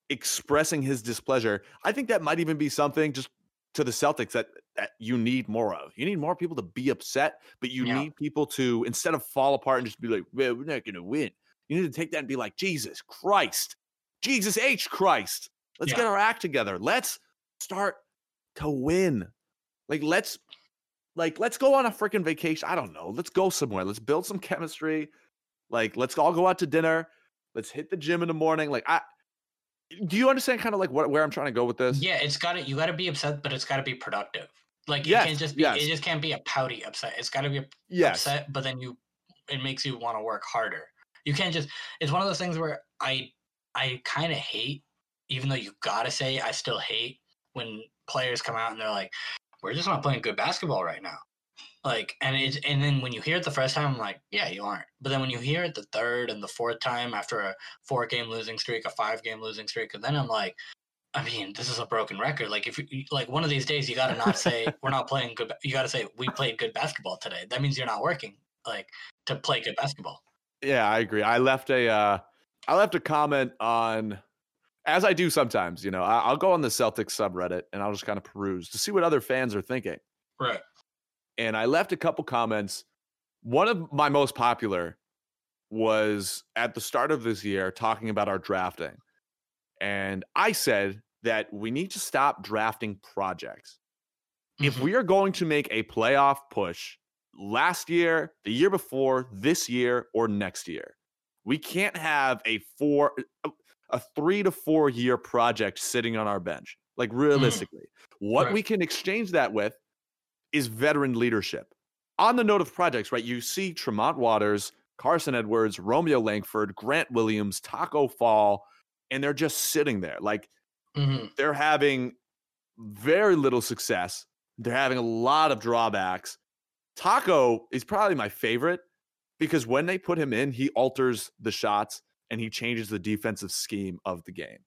expressing his displeasure, I think that might even be something just to the Celtics that that you need more of. You need more people to be upset, but you Yeah. need people to instead of fall apart and just be like, "Well, we're not going to win." You need to take that and be like, "Jesus Christ, Jesus H Christ, let's Yeah. get our act together. Let's start to win. Like let's like let's go on a freaking vacation. I don't know. Let's go somewhere. Let's build some chemistry. Like let's all go out to dinner. Let's hit the gym in the morning. Like I do you understand kind of like what where I'm trying to go with this? Yeah, it's got to you got to be upset, but it's got to be productive. Like Yes, it can't just be yes. it just can't be a pouty upset. It's got to be a Yes. upset, but then you it makes you want to work harder. You can't just it's one of those things where I I kind of hate even though you got to say I still hate when players come out and they're like we're just not playing good basketball right now. Like and it's and then when you hear it the first time I'm like, yeah, you aren't. But then when you hear it the third and the fourth time after a four game losing streak, a five game losing streak, and then I'm like I mean, this is a broken record. Like, if you like one of these days, you got to not say we're not playing good. You got to say we played good basketball today. That means you're not working like to play good basketball. Yeah, I agree. I left a uh I left a comment on as I do sometimes, you know, I, I'll go on the Celtics subreddit and I'll just kind of peruse to see what other fans are thinking. Right. and I left a couple comments. One of my most popular was at the start of this year talking about our drafting. And I said that we need to stop drafting projects. If Mhm. we are going to make a playoff push last year, the year before, this year, or next year, we can't have a four, a three to four year project sitting on our bench. Like realistically, what Right. we can exchange that with is veteran leadership. On the note of projects, right? You see Tremont Waters, Carson Edwards, Romeo Langford, Grant Williams, Taco Fall, and they're just sitting there. Like Mhm. they're having very little success. They're having a lot of drawbacks. Taco is probably my favorite because when they put him in, he alters the shots and he changes the defensive scheme of the game,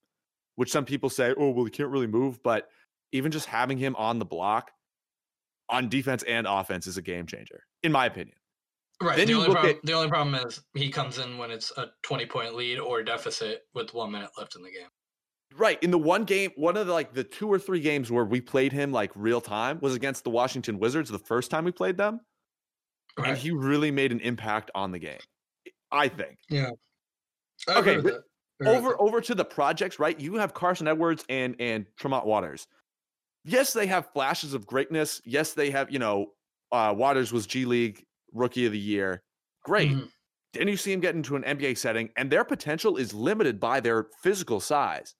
which some people say, oh, well, he can't really move. But even just having him on the block on defense and offense is a game changer, in my opinion. Right. Then the you only problem, at- the only problem is he comes in when it's a twenty point lead or deficit with one minute left in the game. Right. In the one game, one of the like the two or three games where we played him like real time was against the Washington Wizards the first time we played them. Right. and he really made an impact on the game. I think. I Okay, agree with but that. I agree with Over over to the projects, right? You have Carson Edwards and and Tremont Waters. Yes, they have flashes of greatness. Yes, they have, you know, uh Waters was G League rookie of the year. Great. Mhm. Then you see him get into an NBA setting, and their potential is limited by their physical size.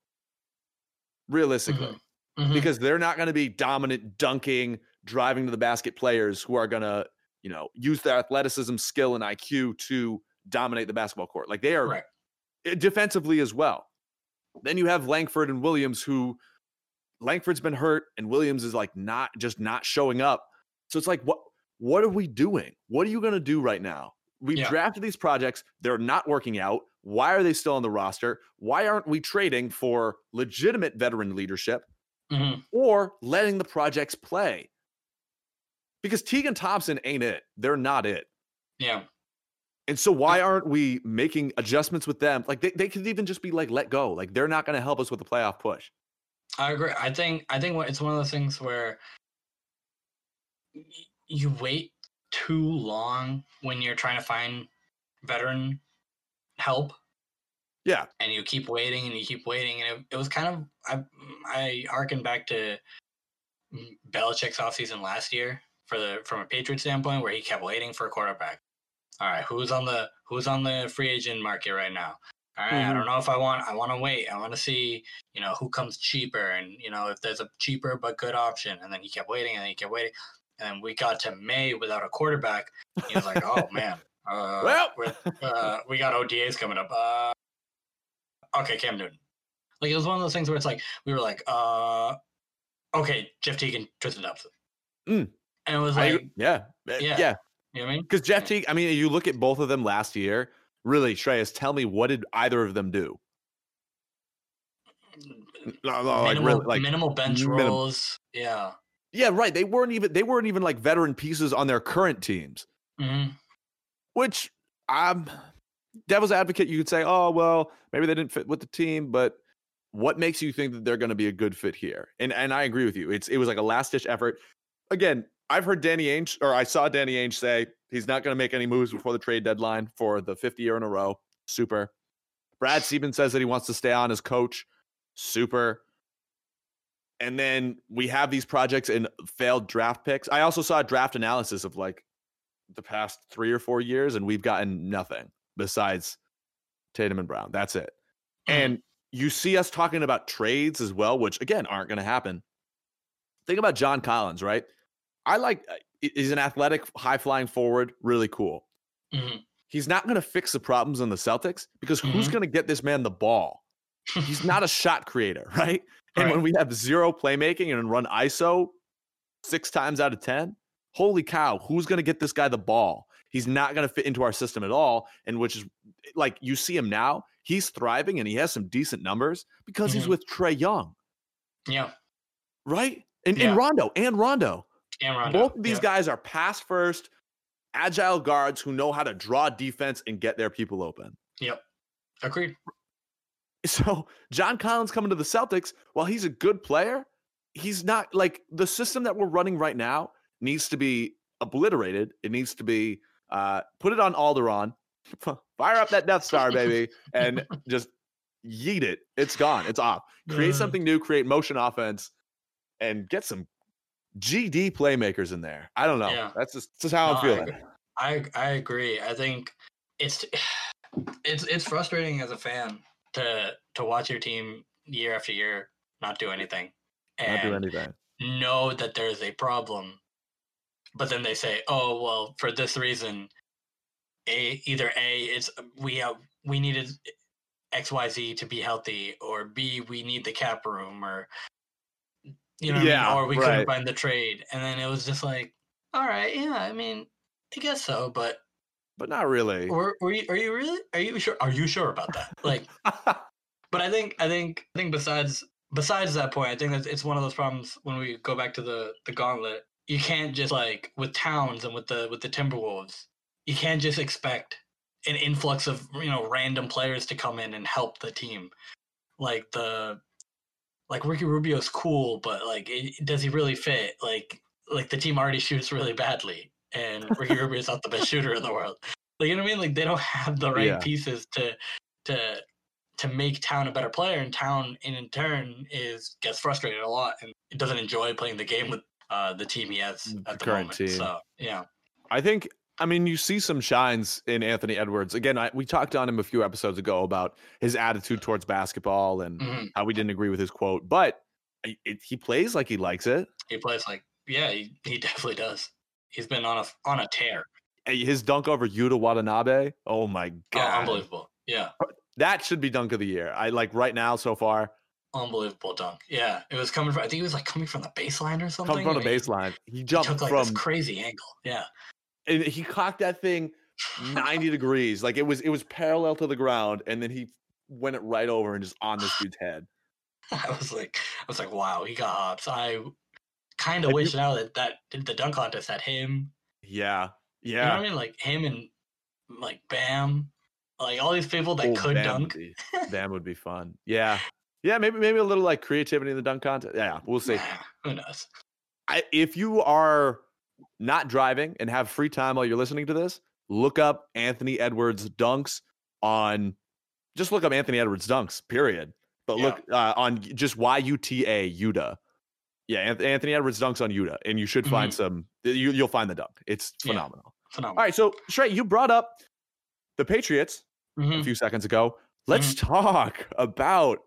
Realistically Mhm. Mhm. because they're not going to be dominant dunking, driving to the basket players who are going to, you know, use their athleticism, skill, and IQ to dominate the basketball court. Like they are Right. Eh, defensively as well. Then you have Langford and Williams, who Langford's been hurt, and Williams is like not just not showing up. So it's like, what what are we doing? What are you going to do right now? We Yeah. drafted these projects; they're not working out. Why are they still on the roster? Why aren't we trading for legitimate veteran leadership? Mhm. or letting the projects play. Because Tegan Thompson ain't it. They're not it. Yeah. And so why aren't we making adjustments with them? Like they, they could even just be like, let go. Like they're not going to help us with the playoff push. I agree. I think I think it's one of those things where you wait too long when you're trying to find veteran help Yeah. and you keep waiting and you keep waiting and it, it was kind of I I harken back to Belichick's offseason last year for the from a Patriot standpoint where he kept waiting for a quarterback. All right, who's on the who's on the free agent market right now? All right, I don't know if I want I want to wait. I want to see, you know, who comes cheaper and you know if there's a cheaper but good option. And then he kept waiting and then he kept waiting. And then we got to May without a quarterback. He was like, "Oh man, uh, Well. uh, we got OTAs coming up. Uh, okay, Cam Newton. Like it was one of those things where it's like we were like, uh, okay, Jeff Teagan, Tristan Thompson, Mm. and it was I- like, yeah. eh, yeah. Yeah. You know what I mean? Because Jeff Teague, I mean, you look at both of them last year. Really, Shreyas, tell me what did either of them do? Mm, no, no, uh, uh, like minimal, really, like minimal bench minim- roles. Yeah. yeah, right. They weren't even they weren't even like veteran pieces on their current teams. hmm Which I'm devil's advocate. You could say, oh well, maybe they didn't fit with the team, but what makes you think that they're going to be a good fit here? And and I agree with you. It's it was like a last ditch effort. Again, I've heard Danny Ainge or I saw Danny Ainge say he's not going to make any moves before the trade deadline for the fifth year in a row. Super. Brad Stevens says that he wants to stay on as coach. Super. And then we have these projects and failed draft picks. I also saw a draft analysis of like the past three or four years, and we've gotten nothing besides Tatum and Brown. That's it. Mm-hmm. And you see us talking about trades as well, which again aren't going to happen. Think about John Collins, right? I like, uh, he's an athletic, high flying forward, really cool. hmm He's not going to fix the problems in the Celtics because who's Mhm. going to get this man the ball? He's not a shot creator, right? And Right. when we have zero playmaking and run ISO six times out of 10, holy cow, who's going to get this guy the ball? He's not going to fit into our system at all. And which is like you see him now, he's thriving and he has some decent numbers because he's Mhm. with Trae Young, Yeah. right? And, Yeah. and Rondo and Rondo. And Rondo. Both of these yeah. guys are pass first, agile guards who know how to draw defense and get their people open. Yep. Agreed. So John Collins coming to the Celtics, while he's a good player, he's not like the system that we're running right now needs to be obliterated. It needs to be uh, put it on Alderaan, fire up that Death Star, baby, and just yeet it. It's gone. It's off. Create Uh. something new. Create motion offense, and get some GD playmakers in there. I don't know. Yeah. That's just, that's just how No, I'm feeling. I I agree. I think it's it's it's frustrating as a fan to to watch your team year after year not do anything Not do anything. know that there's a problem, but then they say, "Oh well, for this reason, a either a it's we have we needed X Y Z to be healthy, or b we need the cap room, or you know, what I mean? or we right. couldn't find the trade." And then it was just like, "All right, yeah, I mean, I guess so, but." But not really. Were, were you, are you really? Are you sure? Are you sure about that? Like, but I think I think I think besides besides that point, I think that it's one of those problems when we go back to the the gauntlet. You can't just like with Towns and with the with the Timberwolves. You can't just expect an influx of you know random players to come in and help the team. Like the like Ricky Rubio's cool, but like it, does he really fit? Like like the team already shoots really badly, and Ricky Rubio's not the best shooter in the world. Like you know what I mean? Like they don't have the right Yeah. pieces to to to make Town a better player, and Town in, in turn is gets frustrated a lot and doesn't enjoy playing the game with uh, the team he has The at the current moment. team. So yeah, I think, I mean, you see some shines in Anthony Edwards. Again, I, we talked on him a few episodes ago about his attitude towards basketball and Mhm. how we didn't agree with his quote, but it, he plays like he likes it. he plays like yeah, he, he definitely does. He's been on a on a tear. His dunk over Yuta Watanabe, oh my Oh, god, unbelievable. Yeah, that should be dunk of the year. I like right now so far. unbelievable dunk. Yeah, it was coming from. I think it was like coming from the baseline or something. Come from the he- baseline, he He jumped took like from this crazy angle. Yeah. And he cocked that thing 90 degrees, like it was it was parallel to the ground, and then he went it right over and just on this dude's head. I was like, I was like, wow, he got hops. I kind of Have you- wish now that that the dunk contest had him. Yeah, You know yeah. what I mean? Like him and like Bam, like all these people that Oh, could Bam dunk. Would be, Bam would be fun. Yeah. Yeah, maybe maybe a little like creativity in the dunk contest. Yeah, we'll see. Who knows? I, if you are not driving and have free time while you're listening to this, look up Anthony Edwards dunks on. Just look up Anthony Edwards dunks. Period. But Yeah. look uh, on just Y U T A Yuta. Yeah, Anthony Edwards dunks on Yuta, and you should find some. You, you'll find the dunk. It's Yeah. phenomenal. Phenomenal. All right, so Shrey, you brought up the Patriots Mhm. a few seconds ago. Let's talk about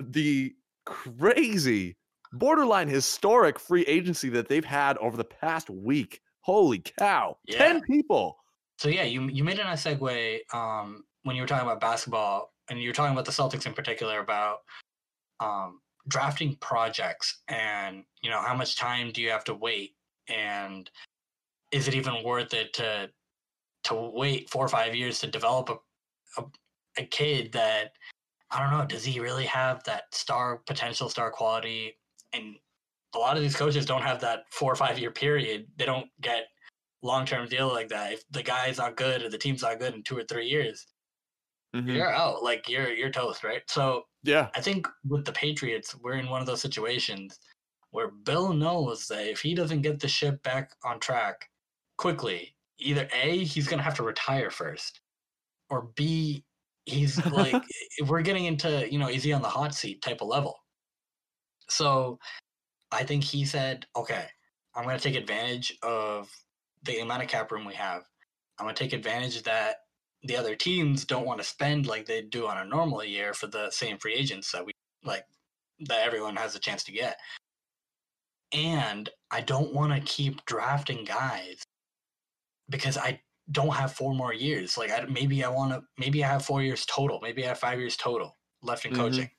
the crazy, borderline historic free agency that they've had over the past week. Holy cow. Yeah. 10 people. So yeah, you you made a nice segue um, when you were talking about basketball, and you were talking about the Celtics in particular about um, drafting projects, and you know how much time do you have to wait, and is it even worth it to to wait four or five years to develop a a, a kid that I don't know. Does he really have that star potential, star quality? And a lot of these coaches don't have that four or five year period. They don't get long term deal like that. If the guy's not good or the team's not good in two or three years, Mhm. you're out. Like you're you're toast, right? So Yeah. I think with the Patriots, we're in one of those situations where Bill knows that if he doesn't get the ship back on track quickly, either A, he's gonna have to retire first, or B, he's like we're getting into, you know, is he on the hot seat type of level. So I think he said, Okay, I'm gonna take advantage of the amount of cap room we have. I'm gonna take advantage that the other teams don't want to spend like they do on a normal year for the same free agents that we like that everyone has a chance to get. And I don't want to keep drafting guys because I don't have four more years. Like I, maybe I want to maybe I have 4 years total, maybe I have 5 years total left in Mhm. coaching.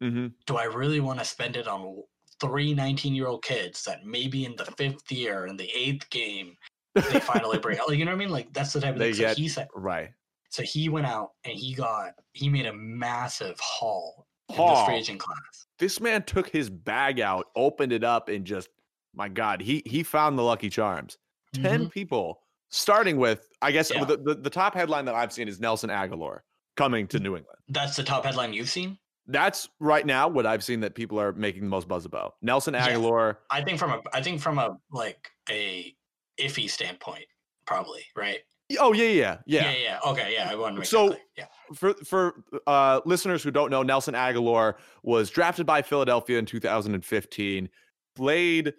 Hmm Do I really want to spend it on three 19-year-old kids that maybe in the 5th year in the 8th game they finally break out? Like, you know what I mean? Like that's the type of thing. So he said Right. so he went out and he got he made a massive haul in this free agent class. This man took his bag out, opened it up, and just my God, he he found the lucky charms. 10 Mhm. people, starting with, I guess Yeah. the, the, the top headline that I've seen is Nelson Agholor coming to New England. That's the top headline you've seen. That's right now what I've seen that people are making the most buzz about. Nelson Yeah. Agholor. I think from a I think from a like a iffy standpoint, probably right. Oh, yeah, yeah, yeah. yeah, yeah. Okay, yeah. I wanted to make So- yeah. for for uh, listeners who don't know, Nelson Agholor was drafted by Philadelphia in 2015. Played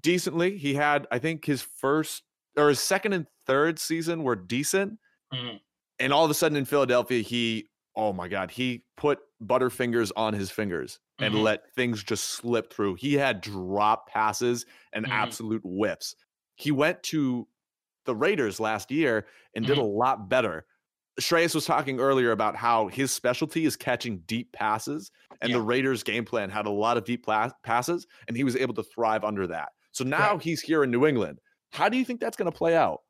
decently. He had, I think, his first or his second and third season were decent, Mhm. and all of a sudden in Philadelphia, he oh my god, he put butterfingers on his fingers and Mhm. let things just slip through. He had drop passes and Mhm. absolute whips. He went to the Raiders last year and did a lot better. Shreyas was talking earlier about how his specialty is catching deep passes, and the Raiders' game plan had a lot of deep pla- passes, and he was able to thrive under that. So now he's here in New England. How do you think that's going to play out?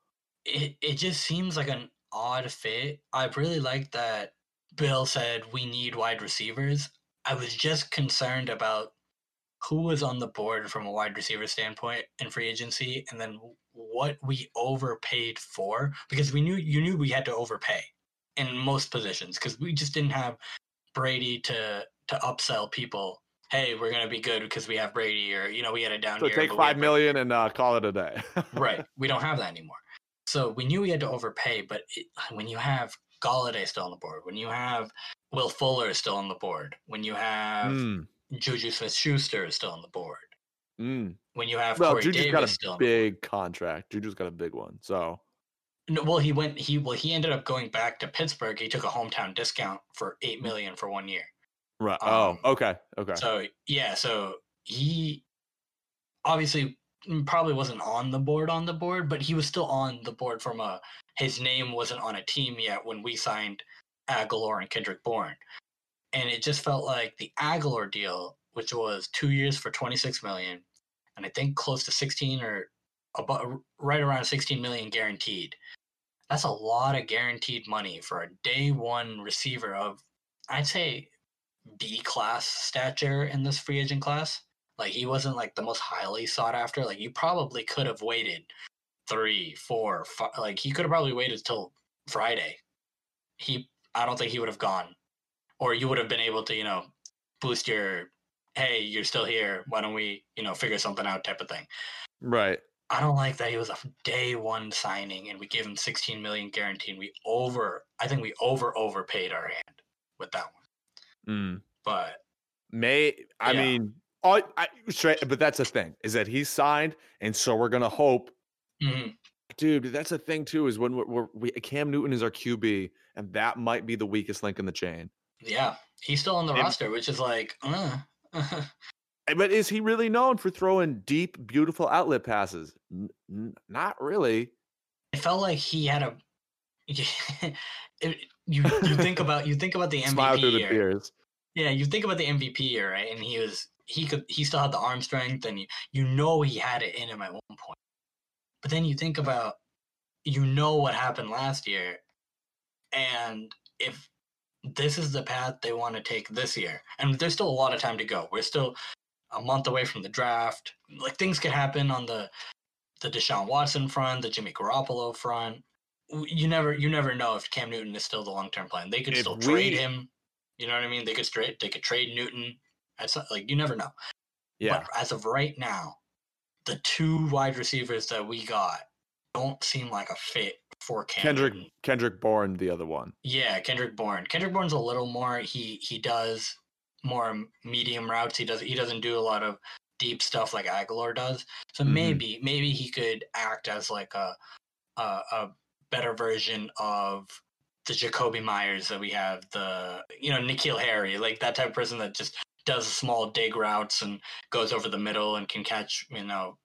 It it just seems like an odd fit. I really like that Bill said we need wide receivers. I was just concerned about who was on the board from a wide receiver standpoint in free agency and then what we overpaid for because we knew you knew we had to overpay in most positions because we just didn't have Brady to to upsell people. Hey, we're gonna be good because we have Brady, or you know, we had a down So year. take five million and uh, call it a day. right. We don't have that anymore. So we knew we had to overpay, but it, when you have Golladay still on the board, when you have Will Fuller still on the board, when you have Mm, Juju Smith Schuster is still on the board, mm. when you have Well, Corey Juju's Davis got a still on the board. big contract. Juju's got a big one. So No, well, he went. He well, he ended up going back to Pittsburgh. He took a hometown discount for eight million for one year. right. Um, oh, okay, okay. So yeah, so he obviously Mm, probably wasn't on the board on the board, but he was still on the board from a his name wasn't on a team yet when we signed Agholor and Kendrick Bourne. And it just felt like the Agholor deal, which was two years for twenty six million, and I think close to sixteen or about right around sixteen million guaranteed. That's a lot of guaranteed money for a day one receiver of I'd say B class stature in this free agent class. Like he wasn't like the most highly sought after. Like you probably could have waited three, four, five. Like he could have probably waited till Friday. He, I don't think he would have gone, or you would have been able to, you know, boost your, hey, you're still here. Why don't we, you know, figure something out type of thing. right. I don't like that he was a day one signing and we gave him 16 million guaranteed. We over, I think we over overpaid our hand with that one. Mm. But May I Yeah. mean, all, I, straight, but that's the thing is that he's signed, and so we're gonna hope, mhm, dude. That's the thing too is when we're, we're we Cam Newton is our QB, and that might be the weakest link in the chain. yeah, he's still on the And- roster, which is like, uh, But is he really known for throwing deep, beautiful outlet passes? N- not really. it felt like he had a. it, you you think about you think about the Smile through MVP the year. tears. Yeah, you think about the MVP year, right? And he was he could he still had the arm strength, and you you know he had it in him at one point. But then you think about you know what happened last year, and if this is the path they want to take this year. And there's still a lot of time to go. We're still a month away from the draft. Like things could happen on the the Deshaun Watson front, the Jimmy Garoppolo front. You never you never know if Cam Newton is still the long term plan. They could If still trade him. You know what I mean? They could straight they could trade Newton. That's like you never know. Yeah. But as of right now, the two wide receivers that we got don't seem like a fit for Kendrick Newton. Kendrick Bourne, the other one. Yeah, Kendrick Bourne. Kendrick Bourne's a little more. He he does more medium routes. He does he doesn't do a lot of deep stuff like Agholor does. So Mhm. maybe maybe he could act as like a, a a better version of the Jakobi Meyers that we have. The you know N'Keal Harry, like that type of person that just does small dig routes and goes over the middle and can catch you know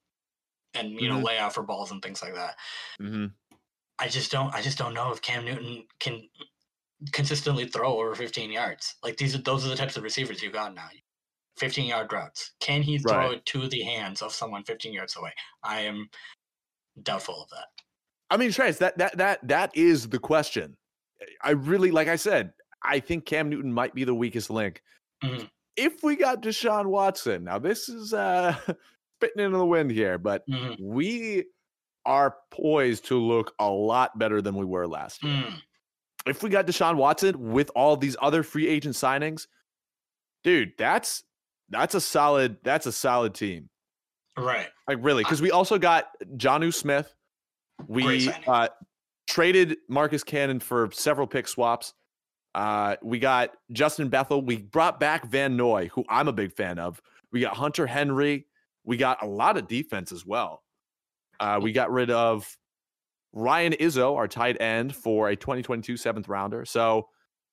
and you know Mhm. lay out for balls and things like that. hmm I just don't I just don't know if Cam Newton can consistently throw over 15 yards. Like these are those are the types of receivers you got now. 15 yard routes. Can he throw Right. it to the hands of someone 15 yards away? I am doubtful of that. I mean, Trace, that that that that is the question. I really, like I said, I think Cam Newton might be the weakest link. Mhm. If we got Deshaun Watson, now this is uh spitting into the wind here, but Mhm. we are poised to look a lot better than we were last year. Mm. If we got Deshaun Watson with all these other free agent signings, dude, that's that's a solid that's a solid team. Right. Like really, because we also got Jonnu Smith. We uh, traded Marcus Cannon for several pick swaps. Uh, we got Justin Bethel. We brought back Van Noy, who I'm a big fan of. We got Hunter Henry. We got a lot of defense as well. Uh, we got rid of Ryan Izzo, our tight end, for a 2022 seventh rounder. So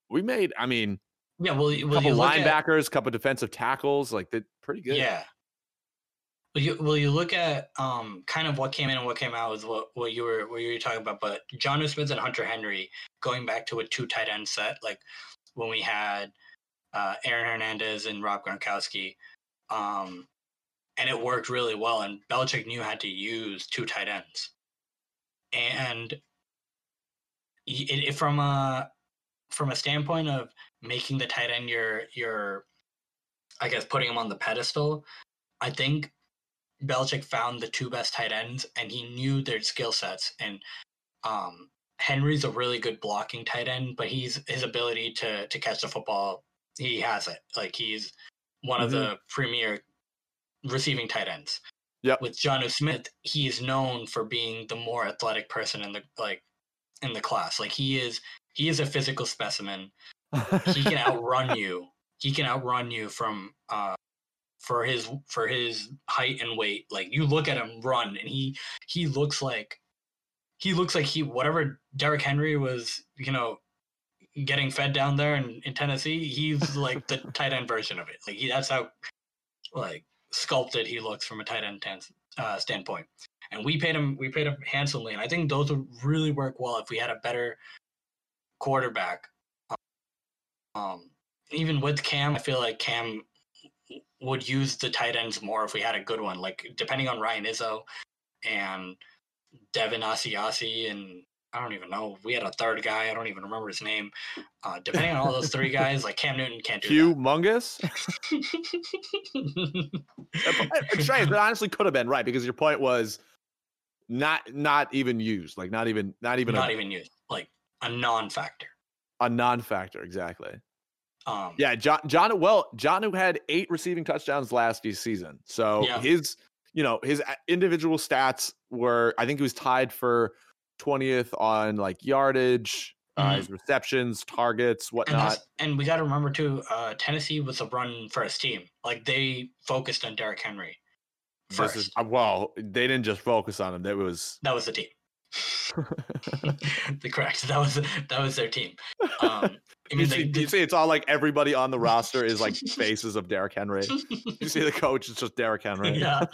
we made, I mean, Yeah, well, a well couple look at, linebackers, couple defensive tackles, like they're pretty good. Yeah. Well, you well you look at um kind of what came in and what came out was what, what you were what you were talking about, but John Smith and Hunter Henry going back to a two tight end set, like when we had uh, Aaron Hernandez and Rob Gronkowski, um, and it worked really well. And Belichick knew how to use two tight ends, and it, it, from a from a standpoint of making the tight end your your I guess putting him on the pedestal, I think Belichick found the two best tight ends and he knew their skill sets. And um, Henry's a really good blocking tight end, but he's his ability to to catch the football, he has it. Like he's one of the premier receiving tight ends. Yep. With John Smith, he is known for being the more athletic person in the like in the class. Like he is he is a physical specimen he can outrun you. He can outrun you from uh for his for his height and weight. Like you look at him run and he he looks like he looks like he whatever Derrick Henry was, you know, getting fed down there in, in Tennessee, he's like the tight end version of it. Like he that's how like sculpted he looks from a tight end uh, standpoint. And we paid him we paid him handsomely and I think those would really work well if we had a better quarterback um, even with Cam, I feel like Cam would use the tight ends more if we had a good one. Like depending on Ryan Izzo and Devin Asiasi, and I don't even know. We had a third guy. I don't even remember his name. Uh, depending on all those three guys, like Cam Newton can't do Hugh Mungus. that. But honestly could have been right because your point was not not even used, like not even not even Not a, even used. Like a non-factor. a non-factor exactly. Um, Yeah, John John well, John who had eight receiving touchdowns last season. So Yeah. his you know his individual stats were I think he was tied for 20th on like yardage, uh, his receptions, targets, whatnot. that's, and we got to remember too, uh, Tennessee was a run first team. Like they focused on Derrick Henry first. is, uh, well, they didn't just focus on him. That was that was the team. the correct. That was that was their team. Um, I you see, they, you see, it's all like everybody on the roster is like faces of Derrick Henry. You see the coach it's just Derrick Henry. yeah.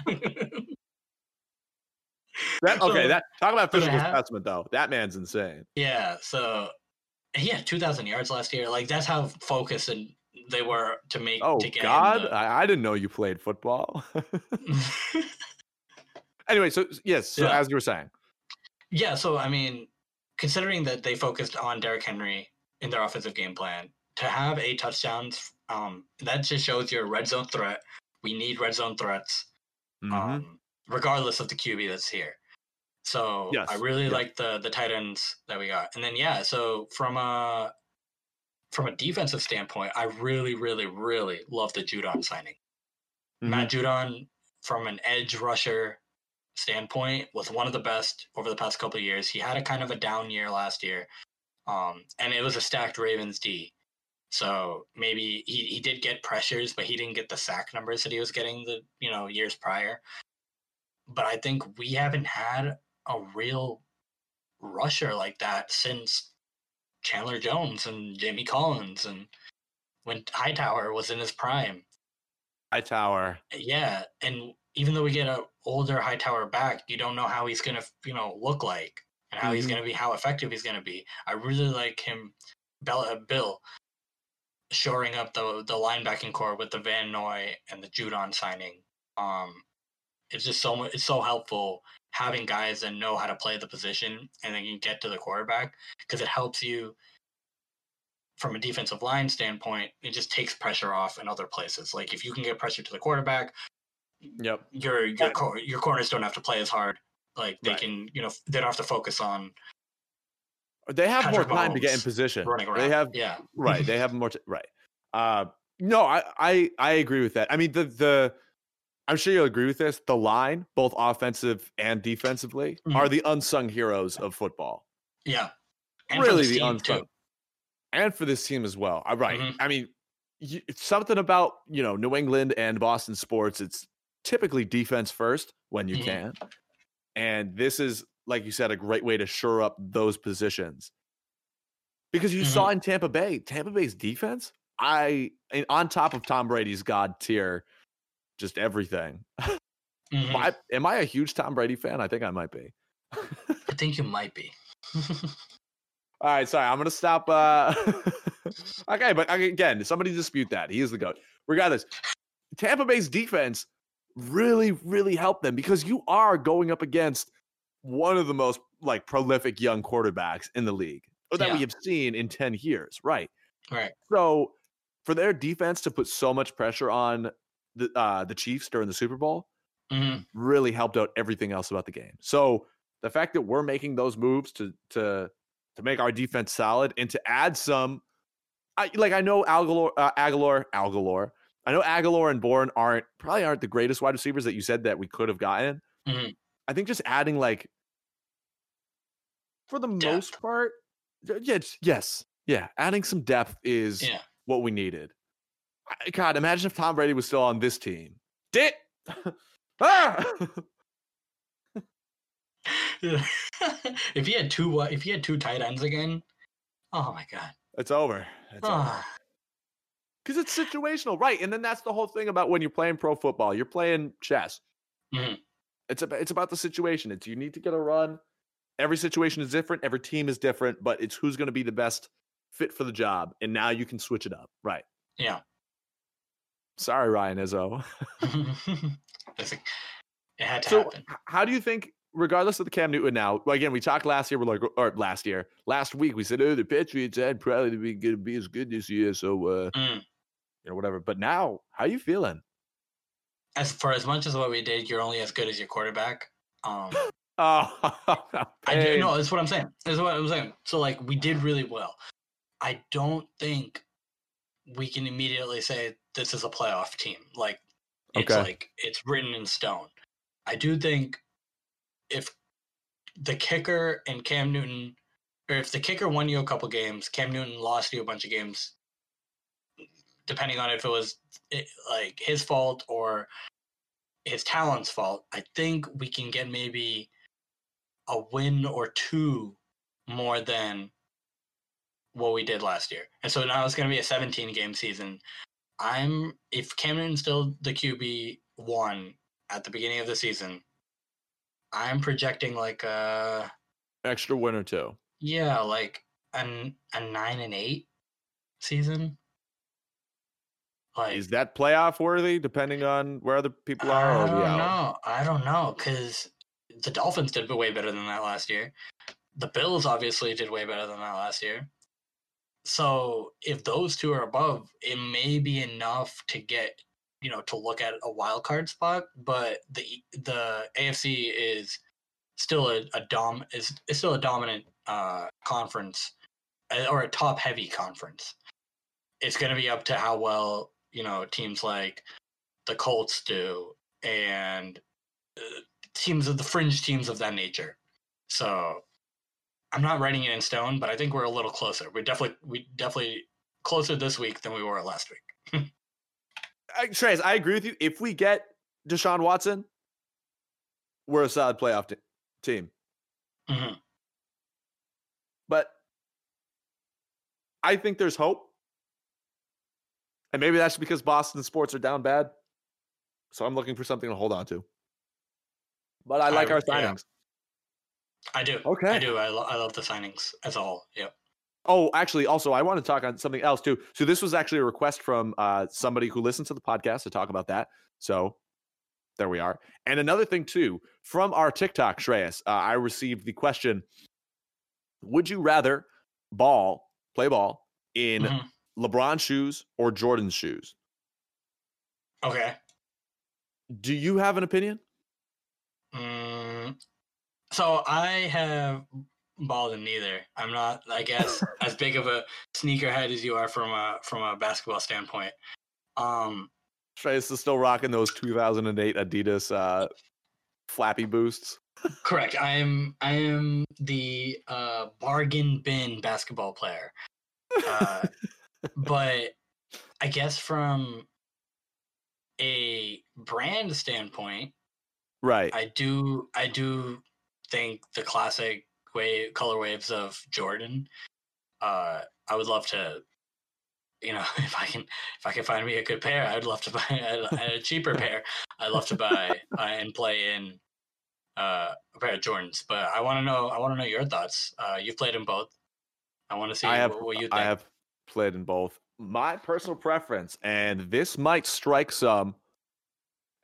That, okay, So- that talk about physical have- specimen though. That man's insane. yeah. So he had two thousand yards last year. Like that's how focused and they were to make. Oh to God, the- I, I didn't know you played football. anyway, so yes, so Yeah. as you were saying, yeah. So I mean, considering that they focused on Derrick Henry in their offensive game plan, to have eight touchdowns, um, that just shows you're a red zone threat. We need red zone threats, Mhm. um, regardless of the QB that's here. So I really yeah. like the the tight ends that we got. And then yeah, so from a from a defensive standpoint, I really, really, really love the Judon signing. Matt Mm-hmm. Judon, from an edge rusher standpoint, was one of the best over the past couple of years. He had a kind of a down year last year, um, and it was a stacked Ravens D. So maybe he, he did get pressures, but he didn't get the sack numbers that he was getting the you know years prior. But I think we haven't had a real rusher like that since Chandler Jones and Jamie Collins and when Hightower was in his prime. Hightower. Yeah, and even though we get an older Hightower back, you don't know how he's gonna, you know, look like and how he's Mhm. gonna be, how effective he's gonna be. I really like him, uh, Bill, shoring up the the linebacking core with the Van Noy and the Judon signing. Um, it's just so. It's so helpful having guys that know how to play the position and then you get to the quarterback because it helps you from a defensive line standpoint. It just takes pressure off in other places. Like if you can get pressure to the quarterback, Yep. your your cor- your corners don't have to play as hard. Like they Right. can, you know, they don't have to focus on They have Patrick more time to get in position. running around. They have yeah, right. They have more. T- right. Uh, no, I, I I agree with that. I mean, the the I'm sure you'll agree with this. The line, both offensive and defensively, Mhm. are the unsung heroes of football. yeah. And for really, this the team, unsung, too. and for this team as well. Uh, right. Mhm. I mean, y- it's something about you know New England and Boston sports. It's typically defense first when you Mhm. can, and this is like you said, a great way to shore up those positions. Because you Mhm. saw in Tampa Bay, Tampa Bay's defense, I on top of Tom Brady's god tier, just everything. Mhm. I, am I a huge Tom Brady fan? I think I might be. I think you might be. All right, sorry, I'm gonna stop. Uh... okay, but again, somebody dispute that. He is the goat. Regardless, Tampa Bay's defense really, really helped them because you are going up against one of the most like prolific young quarterbacks in the league or that we have seen in 10 years, right? right. So for their defense to put so much pressure on the uh, the Chiefs during the Super Bowl hmm really helped out everything else about the game. So the fact that we're making those moves to to to make our defense solid and to add some, I like I know Agholor, uh, Agholor, Agholor. I know Agholor and Bourne aren't probably aren't the greatest wide receivers that you said that we could have gotten. Mhm. I think just adding like for the most part, yes, yes, yeah, adding some depth is Yeah. what we needed. God, imagine if Tom Brady was still on this team. Dit. ah! if he had two, if he had two tight ends again, oh my god. it's over. It's over. Because it's situational, right? And then that's the whole thing about when you're playing pro football. You're playing chess. Mhm. It's about it's about the situation. It's you need to get a run. Every situation is different. Every team is different, but it's who's going to be the best fit for the job. And now you can switch it up, right? yeah. Sorry, Ryan Izzo. It had to So, happen. how do you think, regardless of the Cam Newton now, well, again, we talked last year, we're like, or last year, last week, we said, oh, the Patriots had probably be going to be as good this year. So, uh, Mm. you know, whatever. But now, how you feeling? As for as much as what we did, you're only as good as your quarterback. Um, Oh, I do, no, that's what I'm saying. That's what I'm saying. So like we did really well. I don't think we can immediately say this is a playoff team. Like it's Okay. like it's written in stone. I do think if the kicker and Cam Newton, or if the kicker won you a couple games, Cam Newton lost you a bunch of games, depending on if it was eh, like his fault or his talent's fault. I think we can get maybe a win or two more than what we did last year. And so now it's going to be a 17 game season. I'm if Cam Newton's still the QB one at the beginning of the season, I'm projecting like a Extra win or two. yeah, like an a nine and eight season. Like Is that playoff worthy, depending on where other people are? I don't know. I don't know because the Dolphins did way better than that last year. The Bills obviously did way better than that last year. so if those two are above, it may be enough to get you know to look at a wild card spot. But the the AFC is still a, a dom is, is still a dominant uh, conference uh, or a top heavy conference. It's going to be up to how well you know teams like the Colts do and uh, teams of the fringe teams of that nature. So I'm not writing it in stone, but I think we're a little closer. We're definitely we definitely closer this week than we were last week. I, Trez, I agree with you. If we get Deshaun Watson, we're a solid playoff t- team. hmm But I think there's hope. And maybe that's because Boston sports are down bad. So I'm looking for something to hold on to. But I I- like our yeah. signings. I do. Okay. I do. I, lo- I love the signings as a whole. Yep. Oh, actually, also, I want to talk on something else too. So this was actually a request from uh, somebody who listens to the podcast to talk about that. So there we are. And another thing too, from our TikTok, Shreyas, uh, I received the question: Would you rather ball, play ball in Mhm. LeBron shoes or Jordan's shoes? Okay. Do you have an opinion? Mm, so I have balled in neither. I'm not, I guess, as big of a sneakerhead as you are from a from a basketball standpoint. Um, Shreyas is still rocking those 2008 Adidas uh, flappy boosts. correct. I am I am the uh, bargain bin basketball player. Uh, but I guess from a brand standpoint, Right. I do I do think the classic wave color waves of Jordan. Uh, I would love to, you know, if I can if I can find me a good pair, I'd love to buy a, a cheaper pair. I'd love to buy uh, and play in uh, a pair of Jordans. But I want to know I want to know your thoughts. Uh, you've played in both. I want to see I have what, what you think. I have played in both. My personal preference, and this might strike some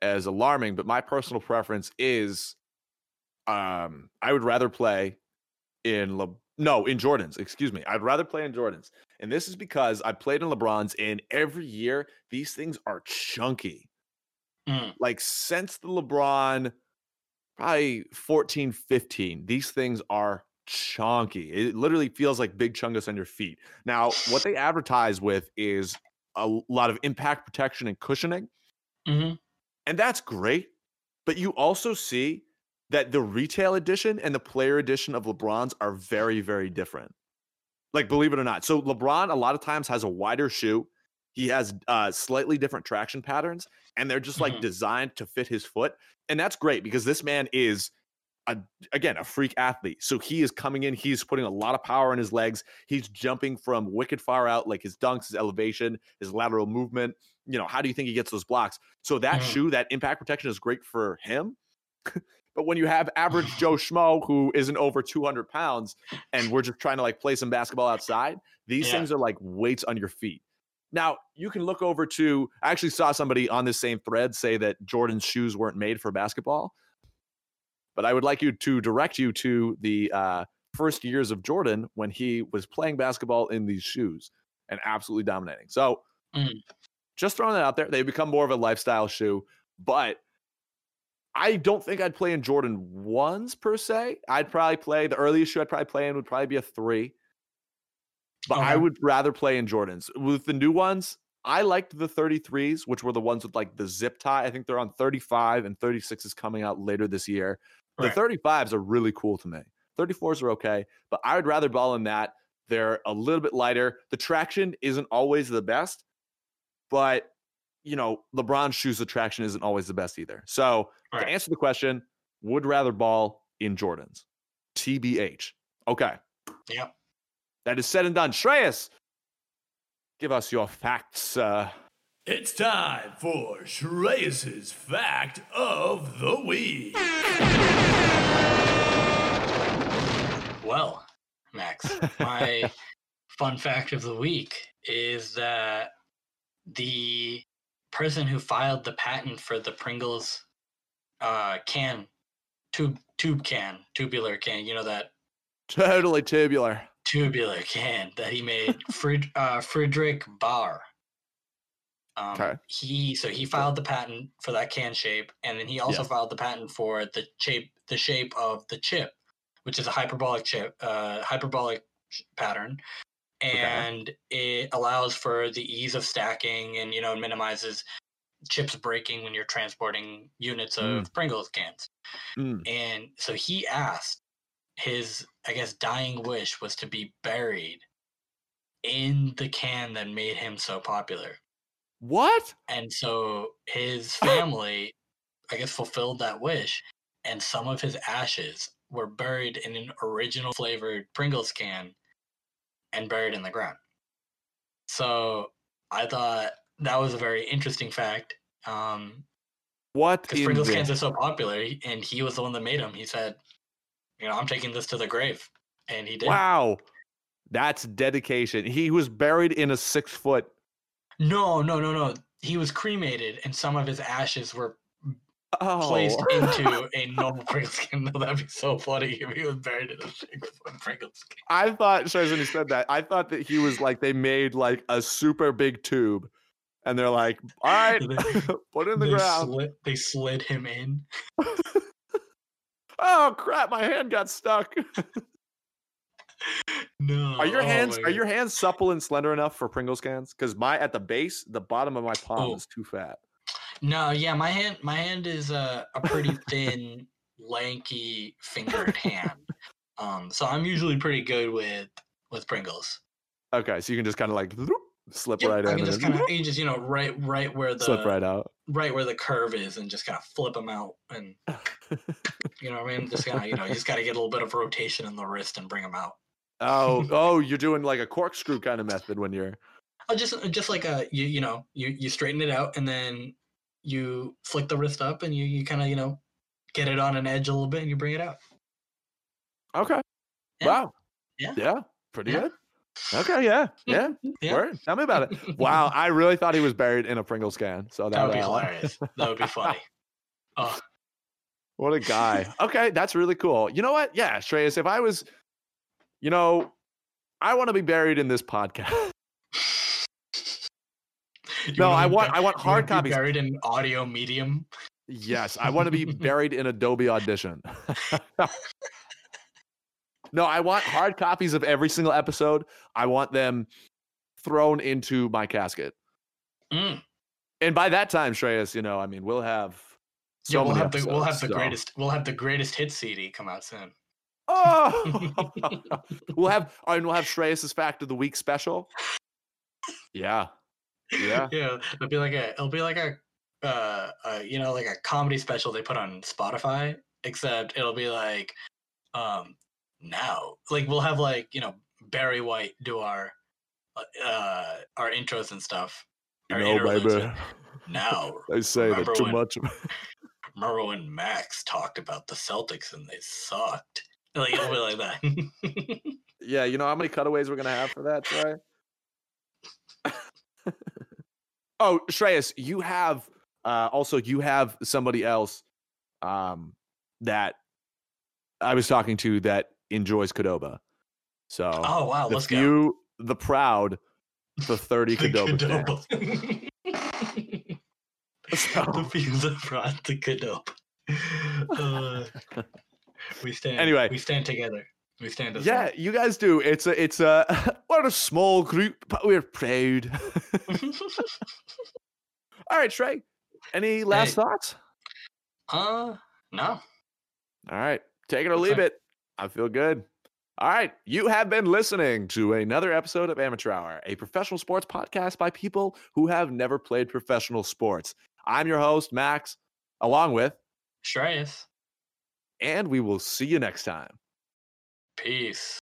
as alarming, but my personal preference is um I would rather play in Le- no, in Jordans, excuse me. I'd rather play in Jordans. And this is because I played in LeBrons and every year these things are chunky. Mm, Like since the LeBron probably 14, 15, these things are chunky. It literally feels like big chungus on your feet. Now, what they advertise with is a lot of impact protection and cushioning, mhm. and that's great. But you also see that the retail edition and the player edition of LeBron's are very, very different. Like, believe it or not. So, LeBron a lot of times has a wider shoe. He has uh, slightly different traction patterns, and they're just like Mhm. designed to fit his foot. And that's great because this man is, a, again, a freak athlete. So, he is coming in, he's putting a lot of power in his legs. He's jumping from wicked far out, like his dunks, his elevation, his lateral movement. You know, how do you think he gets those blocks? So, that Mhm. shoe, that impact protection is great for him. But when you have average Joe Schmo who isn't over 200 pounds and we're just trying to like play some basketball outside, these Yeah. things are like weights on your feet. Now, you can look over to, I actually saw somebody on this same thread say that Jordan's shoes weren't made for basketball. But I would like you to direct you to the uh, first years of Jordan when he was playing basketball in these shoes and absolutely dominating. So, Mm. just throwing that out there, they become more of a lifestyle shoe. But I don't think I'd play in Jordan ones per se. I'd probably play the earliest shoe I'd probably play in would probably be a three. But I would rather play in Jordans. With the new ones, I liked the 33s, which were the ones with like the zip tie. I think they're on 35 and 36 is coming out later this year. Right. The 35s are really cool to me. 34s are okay, but I would rather ball in that. They're a little bit lighter. The traction isn't always the best, but you know, LeBron's shoes, the traction isn't always the best either. So Right. to answer the question, would rather ball in Jordans. TBH. Okay. Yep. That is said and done. Shreyas, give us your facts. Uh, It's time for Shreyas's Fact of the Week. Well, Max, my fun fact of the week is that the person who filed the patent for the Pringles uh, can tube tube can tubular can, you know that totally tubular. tubular can that he made. Fried, uh, Friedrich Bauer. Um, Okay. He so he filed the patent for that can shape, and then he also Yeah. filed the patent for the shape the shape of the chip, which is a hyperbolic chip, uh, hyperbolic pattern, and it allows for the ease of stacking, and you know minimizes chips breaking when you're transporting units of Pringles cans. Mm. And so he asked his, I guess, dying wish was to be buried in the can that made him so popular. What? And so his family, I guess, fulfilled that wish, and some of his ashes were buried in an original flavored Pringles can and buried in the ground. So I thought that was a very interesting fact. Um, What? because in Pringles the- cans are so popular, and he was the one that made them. He said, "You know, I'm taking this to the grave," and he did. Wow. That's dedication. He was buried in a six foot. No, no, no, no. He was cremated, and some of his ashes were Oh. placed into a normal Pringles can. No, that'd be so funny if he was buried in a Pringles can. I thought, sorry, when he said that, I thought that he was like, they made like a super big tube and they're like, all right, They- put it in the ground. Slid, they slid him in. Oh, crap. My hand got stuck. No. Are your oh hands are your hands supple and slender enough for Pringle cans? Because my at the base, the bottom of my palm Oh. is too fat. No, yeah, my hand my hand is a, a pretty thin, lanky fingered hand. Um, so I'm usually pretty good with with Pringles. Okay, so you can just kind of like slip Yep, right I in can and just kind of you just you know right right where the slip right out. right where the curve is and just kind of flip them out and you know what I mean just kind of you know you just got to get a little bit of rotation in the wrist and bring them out. oh, oh, you're doing like a corkscrew kind of method when you're. Oh, just just like a you you know you you straighten it out and then you flick the wrist up and you you kind of you know get it on an edge a little bit and you bring it out. Okay. Yeah. Wow. Yeah. Yeah. Pretty Yeah. good. Okay. Yeah. Yeah. Yeah. Word. Tell me about it. Wow. I really thought he was buried in a Pringles can. So that, That would be hilarious. That would be funny. Oh, What a guy. okay, that's really cool. You know what? Yeah, Shreyas, if I was, you know, I want to be buried in this podcast. No, I want I want hard copies. Buried in audio medium. Yes, I want to be buried in Adobe Audition. no, I want hard copies of every single episode. I want them thrown into my casket. Mm. And by that time, Shreyas, you know, I mean, we'll have so yeah, we'll have the we'll have episodes, the so- greatest we'll have the greatest hit CD come out soon. Oh, we'll have oh, and we'll have Shreyas's fact of the week special. Yeah, yeah. yeah, it'll be like a it'll be like a uh, uh you know like a comedy special they put on Spotify, except it'll be like um now like we'll have like you know Barry White do our uh our intros and stuff. No, interludes baby. Now They say that too when- much. remember when Max talked about the Celtics and they sucked. Like it'll be like that. Yeah, you know how many cutaways we're gonna have for that, Trey? Oh, Shreyas, you have uh also you have somebody else um that I was talking to that enjoys Cadoba. So oh wow, the let's go. few, the proud, the 30 The Cadoba. fans. Cadoba. So- the few that brought the Cadoba. Uh, we stand. Anyway. we stand together. We stand Yeah, you guys do. It's a it's a we're a small group, but we're proud. All right, Trey. Any last Hey. thoughts? uh, no. All right, take it or leave it. I feel good. All right, you have been listening to another episode of Amateur Hour, a professional sports podcast by people who have never played professional sports. I'm your host, Max, along with, Shreyas. and we will see you next time. Peace.